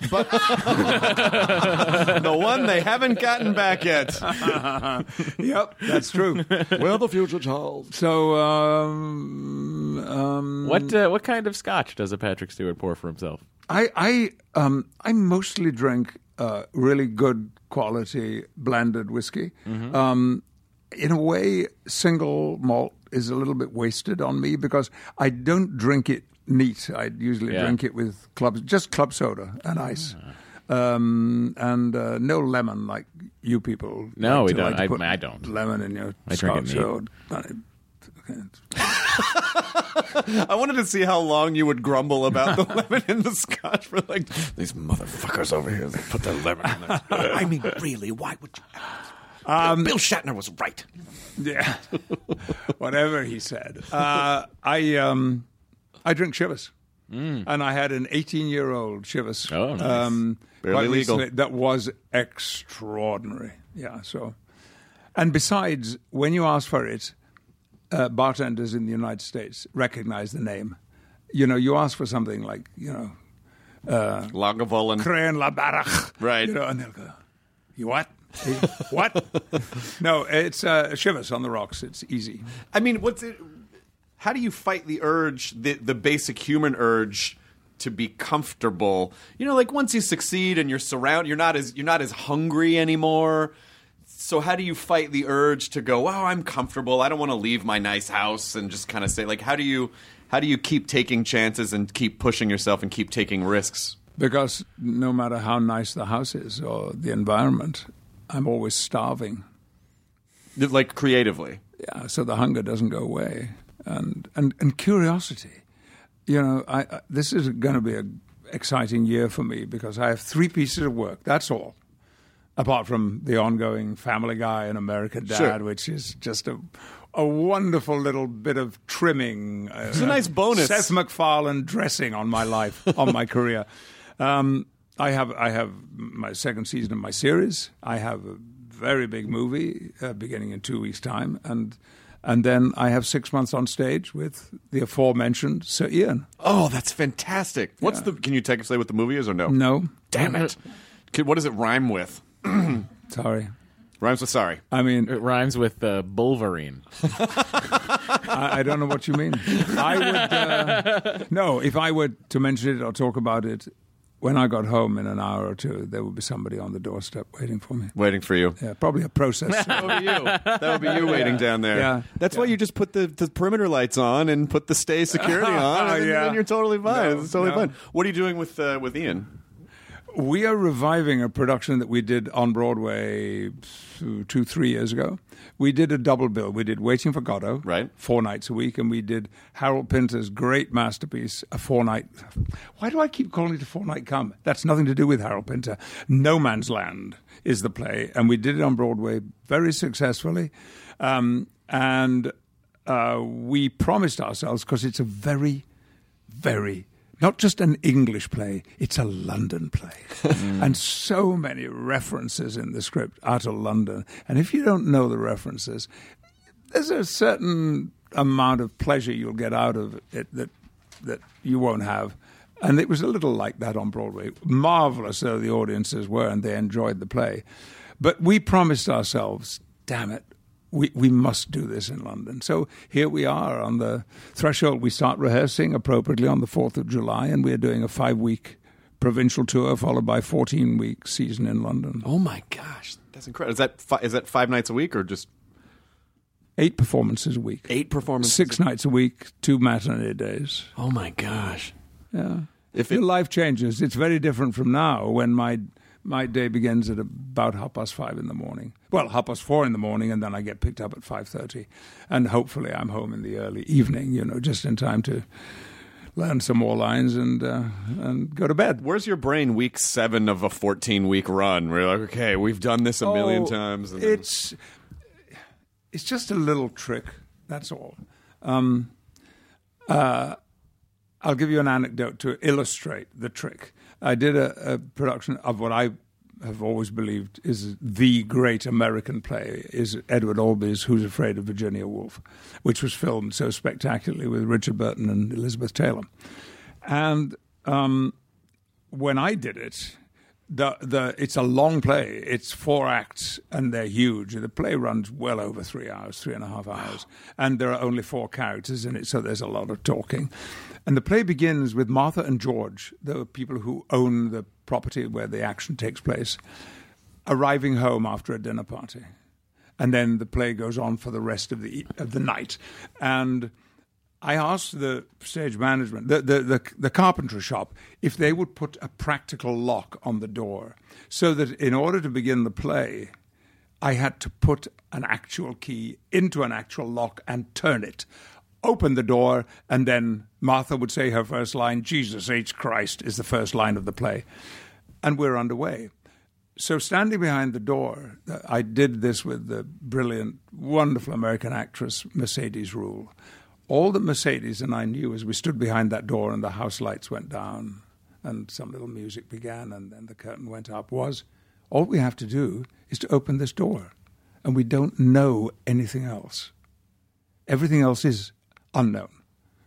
the one they haven't gotten back yet. Yep, that's true. well, the future child. So, um, um, What uh, what kind of scotch does a Patrick Stewart pour for himself? I I um I mostly drink uh, really good quality blended whiskey. Um, in a way, single malt is a little bit wasted on me because I don't drink it neat. I usually Yeah. drink it with club just club soda and ice. Um, and uh, no lemon like you people. No, like we to- don't. like I- I don't. Lemon in your I drink it scotch. neat. I wanted to see how long you would grumble about the lemon in the scotch for like these motherfuckers over here. They put their lemon in there. I mean, really? Why would you? Bill Shatner was right. Yeah, whatever he said. Uh, I um, I drink Chivas, and I had an 18-year-old Chivas. Mm. Oh, nice. um, Barely legal. recently That was extraordinary. Yeah. So, and besides, when you ask for it, uh, bartenders in the United States recognize the name. You know, you ask for something like you know Lagavulin. Crane La Barach. Right. You know, and they'll go, You what? What? no, it's uh, Chivas on the rocks. It's easy. I mean, what's it? How do you fight the urge, the the basic human urge to be comfortable? You know, like once you succeed and you're surrounded, you're not as you're not as hungry anymore. So how do you fight the urge to go? Wow, I'm comfortable. I don't want to leave my nice house and just kind of say like, how do you how do you keep taking chances and keep pushing yourself and keep taking risks? Because no matter how nice the house is or the environment, I'm always starving. Like creatively. Yeah, so the hunger doesn't go away, and and and curiosity. You know, I, I this is going to be an exciting year for me because I have three pieces of work. That's all, apart from the ongoing Family Guy and American Dad, Sure. which is just a a wonderful little bit of trimming. Uh, It's a nice bonus. Seth MacFarlane dressing on my life, on my career. Um, I have I have my second season of my series. I have a very big movie uh, beginning in two weeks' time, and and then I have six months on stage with the aforementioned Sir Ian. Oh, that's fantastic. What's the? Can you take a say what the movie is or no? No, Damn it. What does it rhyme with? sorry. Rhymes with sorry. I mean, It rhymes with uh, Bulverine. I, I don't know what you mean. I would uh, no. If I were to mention it or talk about it, when I got home in an hour or two, there would be somebody on the doorstep waiting for me. Waiting for you. Yeah, probably a process. That would be you. That would be you waiting down there. Yeah. That's why you just put the, the perimeter lights on and put the stay security on, and then, Yeah. then you're totally fine. No, it's totally no. fine. What are you doing with uh, with Ian? We are reviving a production that we did on Broadway two, three years ago. We did a double bill. We did Waiting for Godot, Right. four nights a week, and we did Harold Pinter's great masterpiece, a four night. Why do I keep calling it a four night come? That's nothing to do with Harold Pinter. No Man's Land is the play, and we did it on Broadway very successfully, um, and uh, we promised ourselves because it's a very very not just an English play, it's a London play. Hmm. and so many references in the script are to London. And if you don't know the references, there's a certain amount of pleasure you'll get out of it that that you won't have. And it was a little like that on Broadway. Marvelous though the audiences were and they enjoyed the play. But we promised ourselves, damn it, we, we must do this in London. So here we are on the threshold. We start rehearsing appropriately on the 4th of July, and we're doing a five week provincial tour followed by 14 week season in London. Oh my gosh, that's incredible. Is that fi- is that five nights a week or just Eight performances a week. eight performances? Six nights a week, two matinee days. Oh my gosh. Yeah. If Your life changes. It's very different from now when my my day begins at about half past five in the morning. Well, half past four in the morning, and then I get picked up at five thirty, and hopefully I'm home in the early evening. You know, just in time to learn some more lines and uh, and go to bed. where's your brain week seven of a fourteen week run? You're like, okay, we've done this a million Oh, times. And It's it's just a little trick. That's all. Um, uh, I'll give you an anecdote to illustrate the trick. I did a, a production of what I have always believed is the great American play is Edward Albee's Who's Afraid of Virginia Woolf, which was filmed so spectacularly with Richard Burton and Elizabeth Taylor. And um, when I did it, the the it's a long play. It's four acts and they're huge. The play runs well over three hours, three and a half hours, and there are only four characters in it, so there's a lot of talking. And the play begins with Martha and George, the people who own the property where the action takes place, arriving home after a dinner party, and then the play goes on for the rest of the of the night, and I asked the stage management, the, the, the, the carpentry shop, if they would put a practical lock on the door so that in order to begin the play, I had to put an actual key into an actual lock and turn it, open the door, and then Martha would say her first line, Jesus H. Christ, is the first line of the play. And we're underway. So, standing behind the door, I did this with the brilliant, wonderful American actress Mercedes Ruehl. All that Mercedes and I knew as we stood behind that door and the house lights went down and some little music began and then the curtain went up was all we have to do is to open this door. And we don't know anything else. Everything else is unknown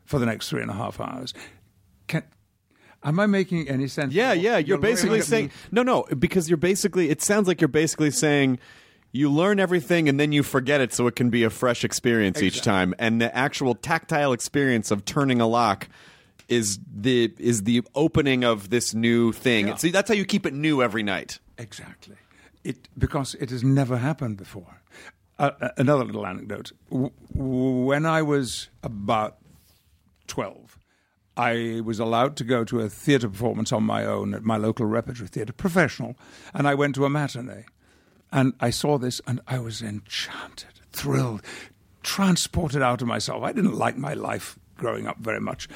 for the next three and a half hours. Can, am I making any sense? Yeah, yeah. You're, looking basically saying no, no, because you're basically. It sounds like you're basically saying you learn everything and then you forget it, so it can be a fresh experience each time. And the actual tactile experience of turning a lock is the is the opening of this new thing. Yeah. See, that's how you keep it new every night. Exactly. It because it has never happened before. Uh, uh, another little anecdote. W- when I was about twelve, I was allowed to go to a theatre performance on my own at my local repertory theatre, professional, and I went to a matinee, and I saw this, and I was enchanted, thrilled, transported out of myself. I didn't like my life growing up very much.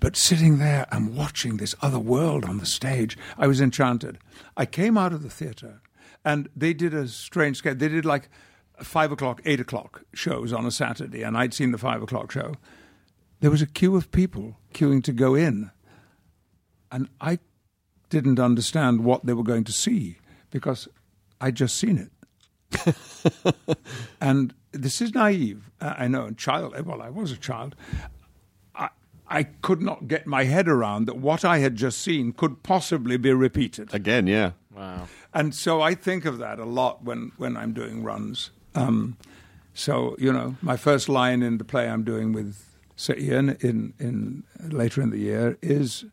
But sitting there and watching this other world on the stage, I was enchanted. I came out of the theatre and they did a strange schedule. They did like five o'clock, eight o'clock shows on a Saturday, and I'd seen the five o'clock show. There was a queue of people queuing to go in. And I didn't understand what they were going to see because I'd just seen it. and this is naive, I know, a child. Well, I was a child. I, I could not get my head around that what I had just seen could possibly be repeated. Again, yeah. Wow. And so I think of that a lot when, when I'm doing runs. Um, so, you know, my first line in the play I'm doing with Sir Ian in, in later in the year is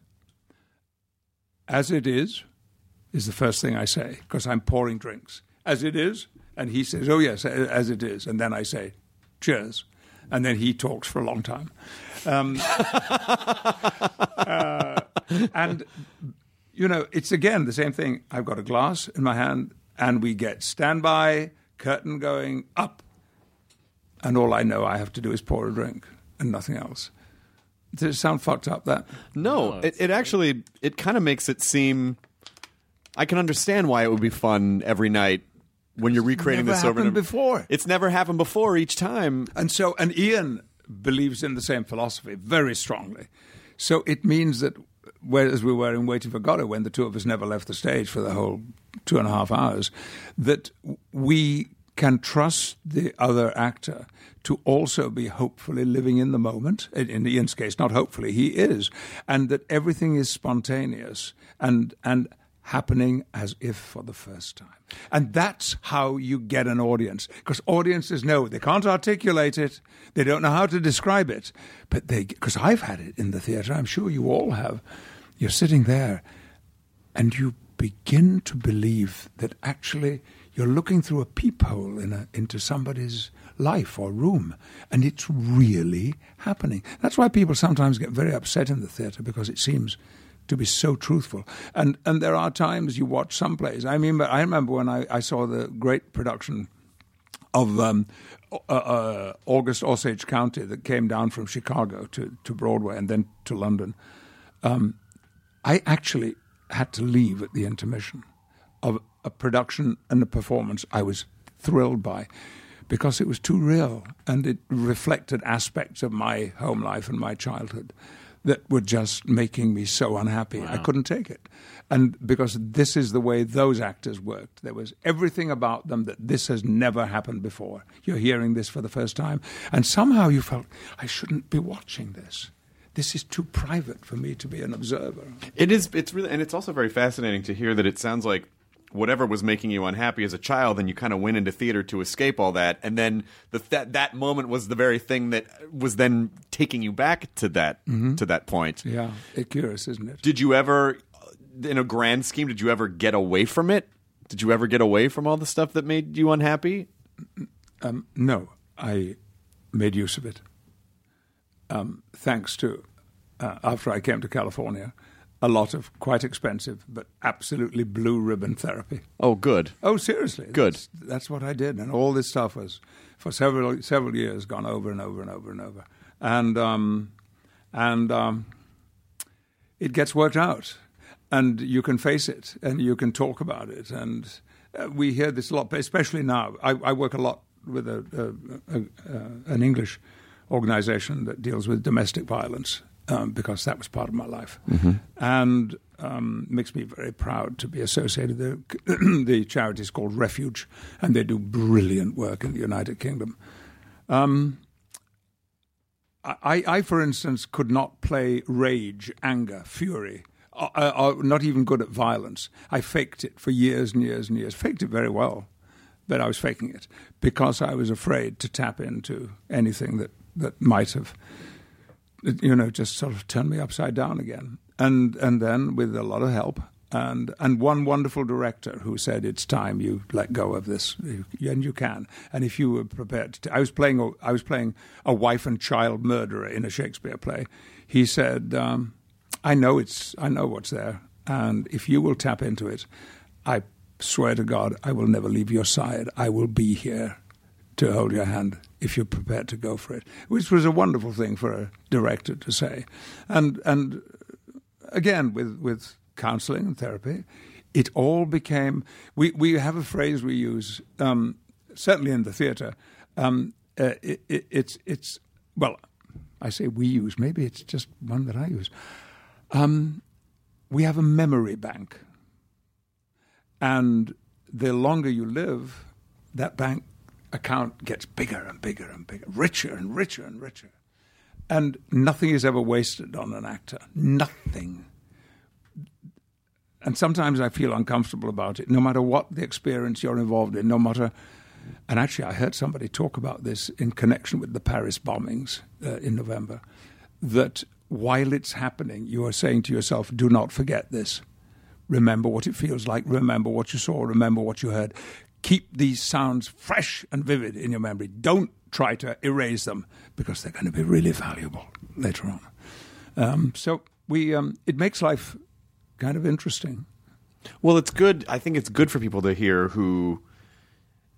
as it is, is the first thing I say because I'm pouring drinks. As it is, and he says, "Oh yes, as it is," and then I say, "Cheers," and then he talks for a long time. Um, uh, and you know, it's again the same thing. I've got a glass in my hand, and we get standby, curtain going up, and all I know I have to do is pour a drink and nothing else. Does it sound fucked up? That No, it, it actually it kind of makes it seem. I can understand why it would be fun every night when you're recreating never this over happened and before. It's never happened before each time. And so, and Ian believes in the same philosophy very strongly. So it means that, whereas we were in Waiting for Godot, when the two of us never left the stage for the whole two and a half hours, that we can trust the other actor to also be hopefully living in the moment. In, in Ian's case, not hopefully, he is, and that everything is spontaneous and and happening as if for the first time. And that's how you get an audience. Because audiences know they can't articulate it, they don't know how to describe it. But they, because I've had it in the theatre, I'm sure you all have. You're sitting there and you begin to believe that actually you're looking through a peephole in a, into somebody's life or room, and it's really happening. That's why people sometimes get very upset in the theatre because it seems to be so truthful. And and there are times you watch some plays. I mean, I remember when I, I saw the great production of um, uh, uh, August Osage County that came down from Chicago to, to Broadway and then to London. Um, I actually had to leave at the intermission of a production and a performance I was thrilled by because it was too real and it reflected aspects of my home life and my childhood that were just making me so unhappy. I couldn't take it. And because this is the way those actors worked, there was everything about them that this has never happened before. You're hearing this for the first time. And somehow you felt, I shouldn't be watching this. This is too private for me to be an observer. It is. It's really, and it's also very fascinating to hear that it sounds like whatever was making you unhappy as a child, then you kind of went into theater to escape all that, and then the, that that moment was the very thing that was then taking you back to that to that point. Yeah, it's curious, isn't it? Did you ever, in a grand scheme, did you ever get away from it? Did you ever get away from all the stuff that made you unhappy? Um, no, I made use of it. um, thanks to uh, after I came to California, a lot of quite expensive but absolutely blue ribbon therapy. Oh, good. Oh, seriously. Good. That's, that's what I did, and all this stuff was for several several years gone over and over and over and over, and um, and um, it gets worked out, and you can face it, and you can talk about it, and uh, we hear this a lot, especially now. I, I work a lot with a, a, a, an English organization that deals with domestic violence. Um, because that was part of my life, and um, makes me very proud to be associated. The, the charity is called Refuge, and they do brilliant work in the United Kingdom. Um, I, I, for instance, could not play rage, anger, fury. Uh, uh, not even good at violence. I faked it for years and years and years. Faked it very well, but I was faking it because I was afraid to tap into anything that, that might have, you know, just sort of turned me upside down again. And and then with a lot of help and and one wonderful director who said it's time you let go of this. And you can. And if you were prepared to I was playing a, I was playing a wife and child murderer in a Shakespeare play. He said um, I know it's I know what's there and if you will tap into it I swear to God I will never leave your side. I will be here to hold your hand if you're prepared to go for it which was a wonderful thing for a director to say and and again with with counseling and therapy, it all became. We we have a phrase we use um, certainly in the theatre. Um, uh, it, it, it's it's well, I say we use. Maybe it's just one that I use. Um, we have a memory bank, and the longer you live, that bank account gets bigger and bigger and bigger, richer and richer and richer. And nothing is ever wasted on an actor. Nothing and sometimes I feel uncomfortable about it, no matter what the experience you're involved in, no matter. And actually, I heard somebody talk about this in connection with the Paris bombings uh, in November. That while it's happening, you are saying to yourself, do not forget this. Remember what it feels like. Remember what you saw. Remember what you heard. Keep these sounds fresh and vivid in your memory. Don't try to erase them because they're going to be really valuable later on. Um, so we, um, it makes life kind of interesting. Well, it's good. I think it's good for people to hear who.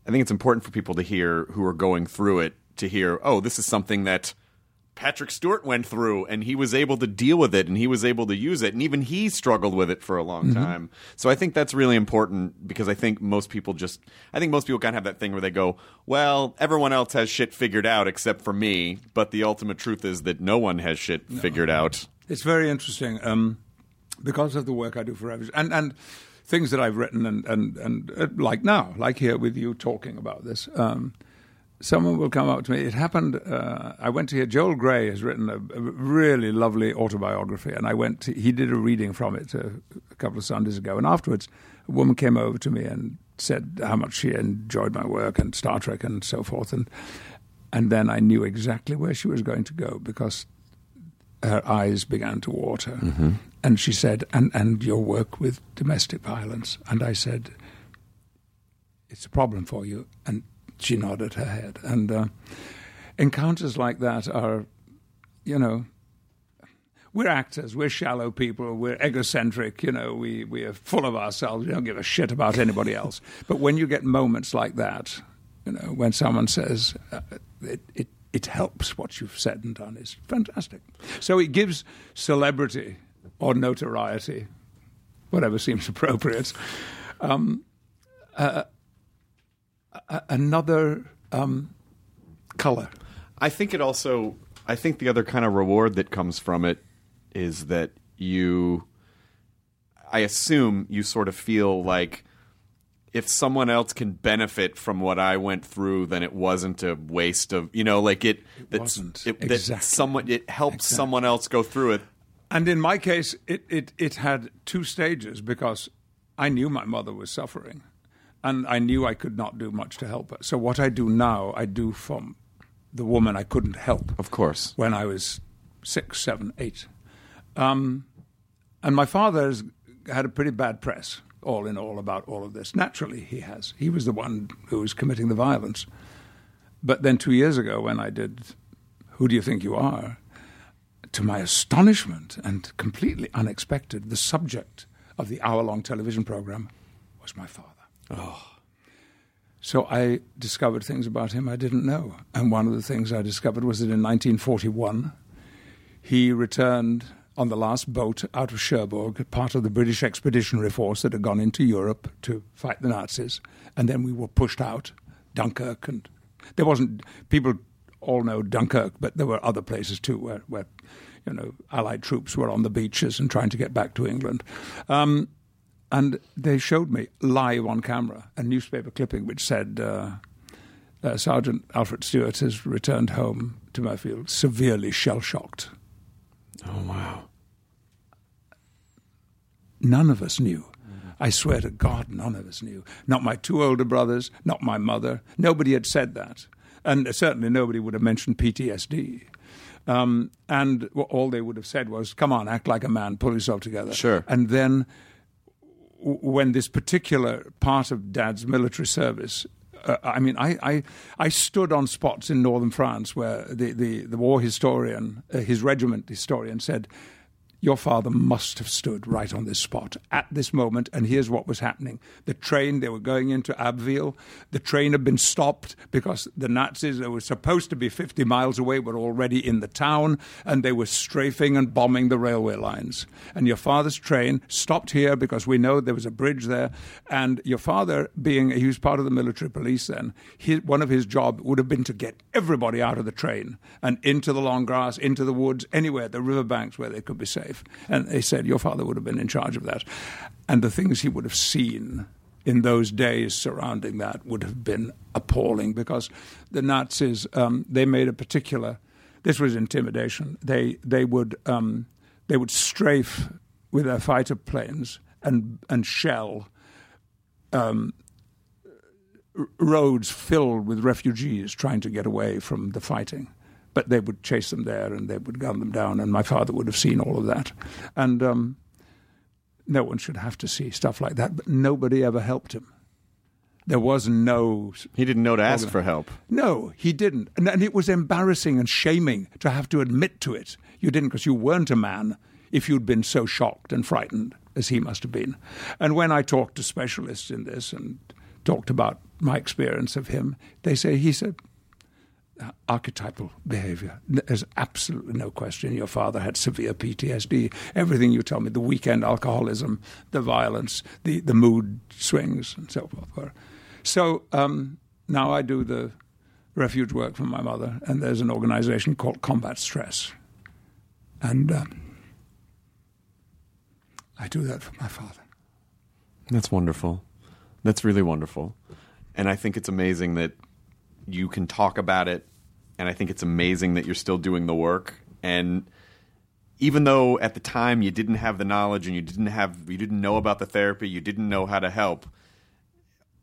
I think it's important for people to hear who are going through it to hear, oh, this is something that Patrick Stewart went through and he was able to deal with it and he was able to use it and even he struggled with it for a long Mm-hmm. time. So I think that's really important because I think most people just I think most people kind of have that thing where they go, well, everyone else has shit figured out except for me, but the ultimate truth is that no one has shit figured out. It's very interesting um, because of the work I do for Refuge and and things that I've written and and and uh, like now, like here with you talking about this. Um, someone will come up to me. It happened. Uh, I went to hear Joel Grey has written a, a really lovely autobiography, and I went. To, he did a reading from it a, a couple of Sundays ago, and afterwards, a woman came over to me and said how much she enjoyed my work and Star Trek and so forth, and and then I knew exactly where she was going to go because her eyes began to water. And she said, and, and your work with domestic violence. And I said, it's a problem for you. And she nodded her head. And uh, encounters like that are, you know, we're actors, we're shallow people, we're egocentric, you know, we, we are full of ourselves, we don't give a shit about anybody else. But when you get moments like that, you know, when someone says, uh, it, it, it helps what you've said and done, is fantastic. So it gives celebrity or notoriety, whatever seems appropriate, um, uh, a- another um, color. I think it also. I think the other kind of reward that comes from it is that you. I assume you sort of feel like if someone else can benefit from what I went through, then it wasn't a waste of you know, like it. That, wasn't. It, that someone it helps someone else go through it. And in my case, it, it, it had two stages because I knew my mother was suffering and I knew I could not do much to help her. So, what I do now, I do from the woman I couldn't help Of course. when I was six, seven, eight. Um, and my father has had a pretty bad press, all in all, about all of this. Naturally, he has. He was the one who was committing the violence. But then two years ago, when I did Who Do You Think You Are? to my astonishment and completely unexpected, the subject of the hour long television program was my father. So I discovered things about him I didn't know. And one of the things I discovered was that in 1941, he returned on the last boat out of Cherbourg, part of the British Expeditionary Force that had gone into Europe to fight the Nazis. And then we were pushed out, Dunkirk, and there wasn't, people all know Dunkirk, but there were other places too where, where you know, Allied troops were on the beaches and trying to get back to England. Um, and they showed me live on camera a newspaper clipping which said uh, uh, Sergeant Alfred Stewart has returned home to Mirfield severely shell shocked. Oh wow. None of us knew. I swear to God, none of us knew. Not my two older brothers, not my mother. Nobody had said that. And certainly nobody would have mentioned PTSD. Um, and all they would have said was, come on, act like a man, pull yourself together. Sure. And then when this particular part of Dad's military service, uh, I mean, I, I, I stood on spots in northern France where the, the, the war historian, uh, his regiment historian, said, your father must have stood right on this spot at this moment, and here's what was happening. The train, they were going into Abbeville. The train had been stopped because the Nazis, that were supposed to be 50 miles away, were already in the town, and they were strafing and bombing the railway lines. And your father's train stopped here because we know there was a bridge there. And your father, being he was part of the military police then, one of his job would have been to get everybody out of the train and into the long grass, into the woods, anywhere, the riverbanks where they could be safe. And they said your father would have been in charge of that. And the things he would have seen in those days surrounding that would have been appalling because the Nazis, um, they made a particular, this was intimidation. They, they, would, um, they would strafe with their fighter planes and, and shell um, roads filled with refugees trying to get away from the fighting. But they would chase them there and they would gun them down, and my father would have seen all of that. And um, no one should have to see stuff like that, but nobody ever helped him. There was no. He didn't know to ask for help. No, he didn't. And, and it was embarrassing and shaming to have to admit to it. You didn't because you weren't a man if you'd been so shocked and frightened as he must have been. And when I talked to specialists in this and talked about my experience of him, they say he said, archetypal behavior. There's absolutely no question. Your father had severe PTSD. Everything you tell me, the weekend alcoholism, the violence, the, the mood swings, and so forth. So um, now I do the refuge work for my mother, and there's an organization called Combat Stress. And um, I do that for my father. That's wonderful. That's really wonderful. And I think it's amazing that you can talk about it. And I think it's amazing that you're still doing the work. And even though at the time you didn't have the knowledge and you didn't have you didn't know about the therapy, you didn't know how to help,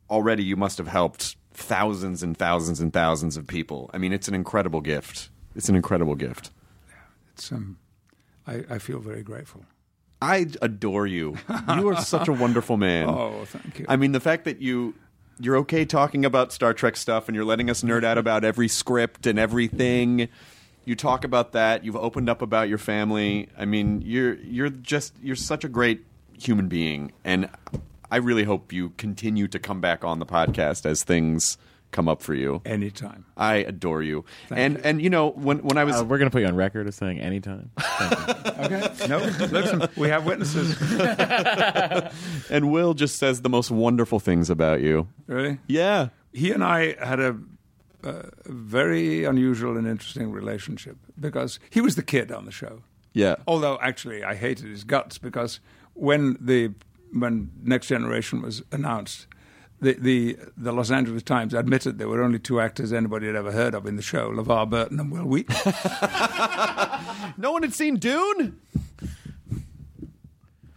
already you must have helped thousands and thousands and thousands of people. I mean, it's an incredible gift. It's an incredible gift. It's um, I, I feel very grateful. I adore you. You are such a wonderful man. Oh, thank you. I mean, the fact that you you're okay talking about Star Trek stuff and you're letting us nerd out about every script and everything. You talk about that. You've opened up about your family. I mean, you're you're just you're such a great human being, and I really hope you continue to come back on the podcast as things come up for you. Anytime. I adore you. and and you know when when I was Uh, we're gonna put you on record as saying anytime. Okay. no, listen, we have witnesses. and Wil just says the most wonderful things about you. Really? Yeah. He and I had a, a very unusual and interesting relationship because he was the kid on the show. Yeah. Although actually, I hated his guts because when the when Next Generation was announced, the the, the Los Angeles Times admitted there were only two actors anybody had ever heard of in the show: LeVar Burton and Wil Wheaton. No one had seen Dune?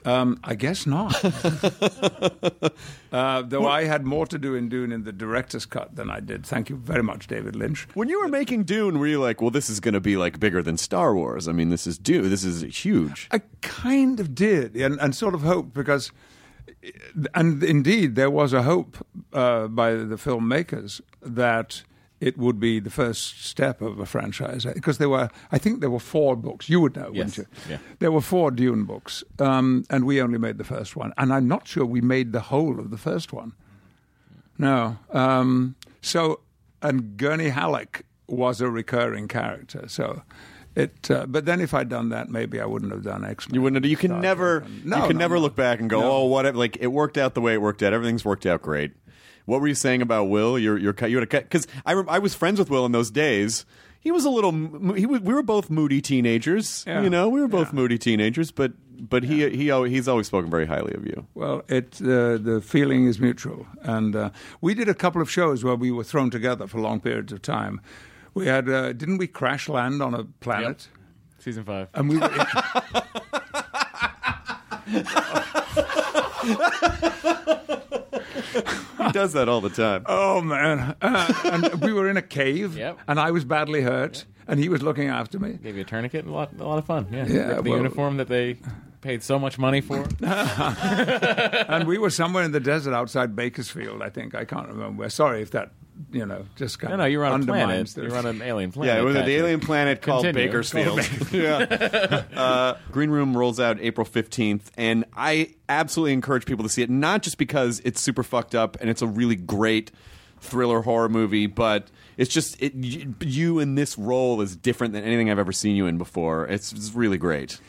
Um, I guess not. uh, though I had more to do in Dune in the director's cut than I did. Thank you very much, David Lynch. When you were making Dune, were you like, well, this is going to be like bigger than Star Wars? I mean, this is Dune. This is huge. I kind of did, and, and sort of hoped because, and indeed, there was a hope uh, by the filmmakers that it would be the first step of a franchise because there were, I think, there were four books. You would know, wouldn't you? Yeah. There were four Dune books, um, and we only made the first one. And I'm not sure we made the whole of the first one. No. Um, so, and Gurney Halleck was a recurring character. So, it. Uh, but then, if I'd done that, maybe I wouldn't have done X Men. You wouldn't. Have, You can never. No, you can no, never no. look back and go. "Oh, what?" Like it worked out the way it worked out. Everything's worked out great. What were you saying about Wil? You're you're you had a because I I was friends with Wil in those days. He was a little. He was, we were both moody teenagers. Yeah. You know, we were both Yeah. moody teenagers. But but he he al- he's always spoken very highly of you. Well, it uh, the feeling is mutual, and uh, we did a couple of shows where we were thrown together for long periods of time. We had, uh, didn't we crash land on a planet? Season five. And we were. He does that all the time. oh man! Uh, and we were in a cave, Yep. and I was badly hurt, and he was looking after me. Gave you a tourniquet and a lot, a lot of fun. Yeah, Yeah, the, the well- uniform that they paid so much money for. and we were somewhere in the desert outside Bakersfield, I think. I can't remember. where. Sorry if that, you know, just kind No, of no, you're on a undermines planet. the- You're on an alien planet. Yeah, it was the alien planet called Continue. Bakersfield. yeah. Uh, Green Room rolls out April 15th, and I absolutely encourage people to see it, not just because it's super fucked up and it's a really great thriller horror movie, but it's just it, you in this role is different than anything I've ever seen you in before. It's, it's really great.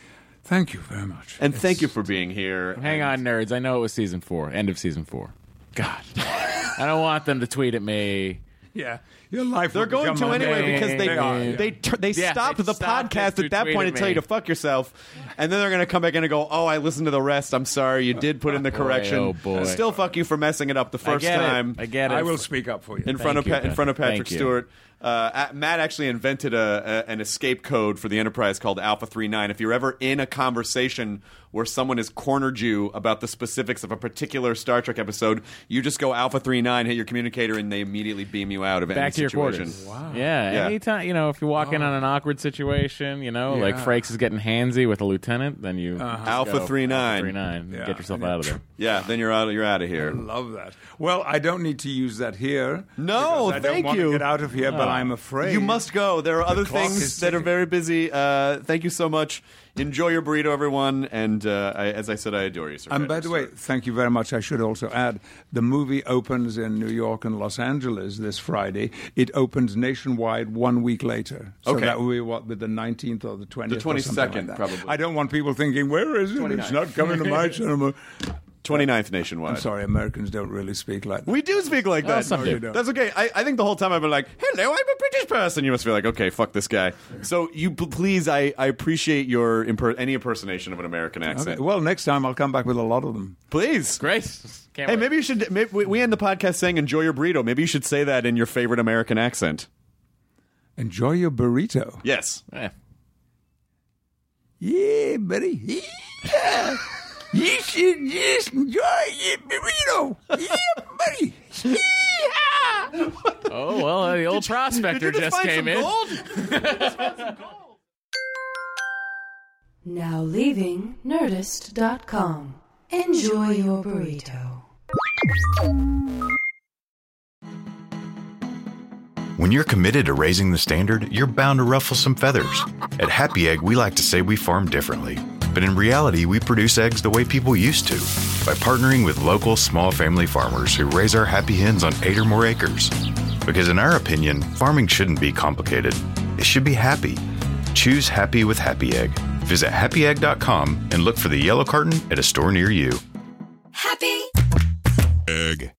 Thank you very much. And thank you for being here. Hang on, nerds. I know it was season four, end of season four. God, I don't want them to tweet at me. Yeah, your life. They're going to anyway because they They are, yeah. they tur- they Yeah, stopped they the stopped podcast to at that tweet point at and tell you to fuck yourself, and then they're going to come back in and go, "Oh, I listened to the rest. I'm sorry, you did put in the oh, correction. oh, boy. Still fuck you for messing it up the I first get time." it. I get it. I will speak up for you. in front of you, Pa- in front of Thank Patrick you. Stewart. Uh, Matt actually invented a, a, an escape code for the Enterprise called Alpha 39. If you're ever in a conversation where someone has cornered you about the specifics of a particular Star Trek episode, you just go Alpha 39, hit your communicator, and they immediately beam you out of any Back to your situation. quarters. Wow. Yeah, Yeah. anytime you know, if you walk in on an awkward situation, you know, like Frakes is getting handsy with a lieutenant, then you just Alpha go, 39. Alpha 39. Yeah. Get yourself out of there. Yeah, then you're out. You're out of here. Love that. Well, I don't need to use that here. No, because I don't thank want you. to get out of here, but I'm afraid You must go. There are other things that are very busy. Uh, thank you so much. Enjoy your burrito, everyone. And uh, I, as I said, I adore you, sir. And by the way, thank you very much. I should also add the movie opens in New York and Los Angeles this Friday. It opens nationwide one week later. So Okay. that will be what, with the 19th or the 20th? The or something 22nd, like that. probably. I don't want people thinking, where is it? It's not coming to my cinema. 29th nationwide. I'm sorry, Americans don't really speak like that. We do speak like that. some do. That's okay. I, I think the whole time I've been like, "Hello, I'm a British person." You must be like, "Okay, fuck this guy." So you p- please, I, I appreciate your imper- any impersonation of an American accent. Okay, Well, next time I'll come back with a lot of them. Please. Great. Can't Hey, wait. maybe you should. Maybe we- we end the podcast saying "Enjoy your burrito." Maybe you should say that in your favorite American accent. Enjoy your burrito. Yes. Eh. Yeah, buddy. Yeah. You should just enjoy your burrito. Yeah, buddy. Yeah. Oh well, the old prospector Did you just came in. Now leaving Nerdist.com. Enjoy your burrito. When you're committed to raising the standard, you're bound to ruffle some feathers. At Happy Egg, we like to say we farm differently. But in reality, we produce eggs the way people used to by partnering with local small family farmers who raise our happy hens on eight or more acres. Because in our opinion, farming shouldn't be complicated, it should be happy. Choose happy with Happy Egg. Visit happyegg.com and look for the yellow carton at a store near you. Happy Egg.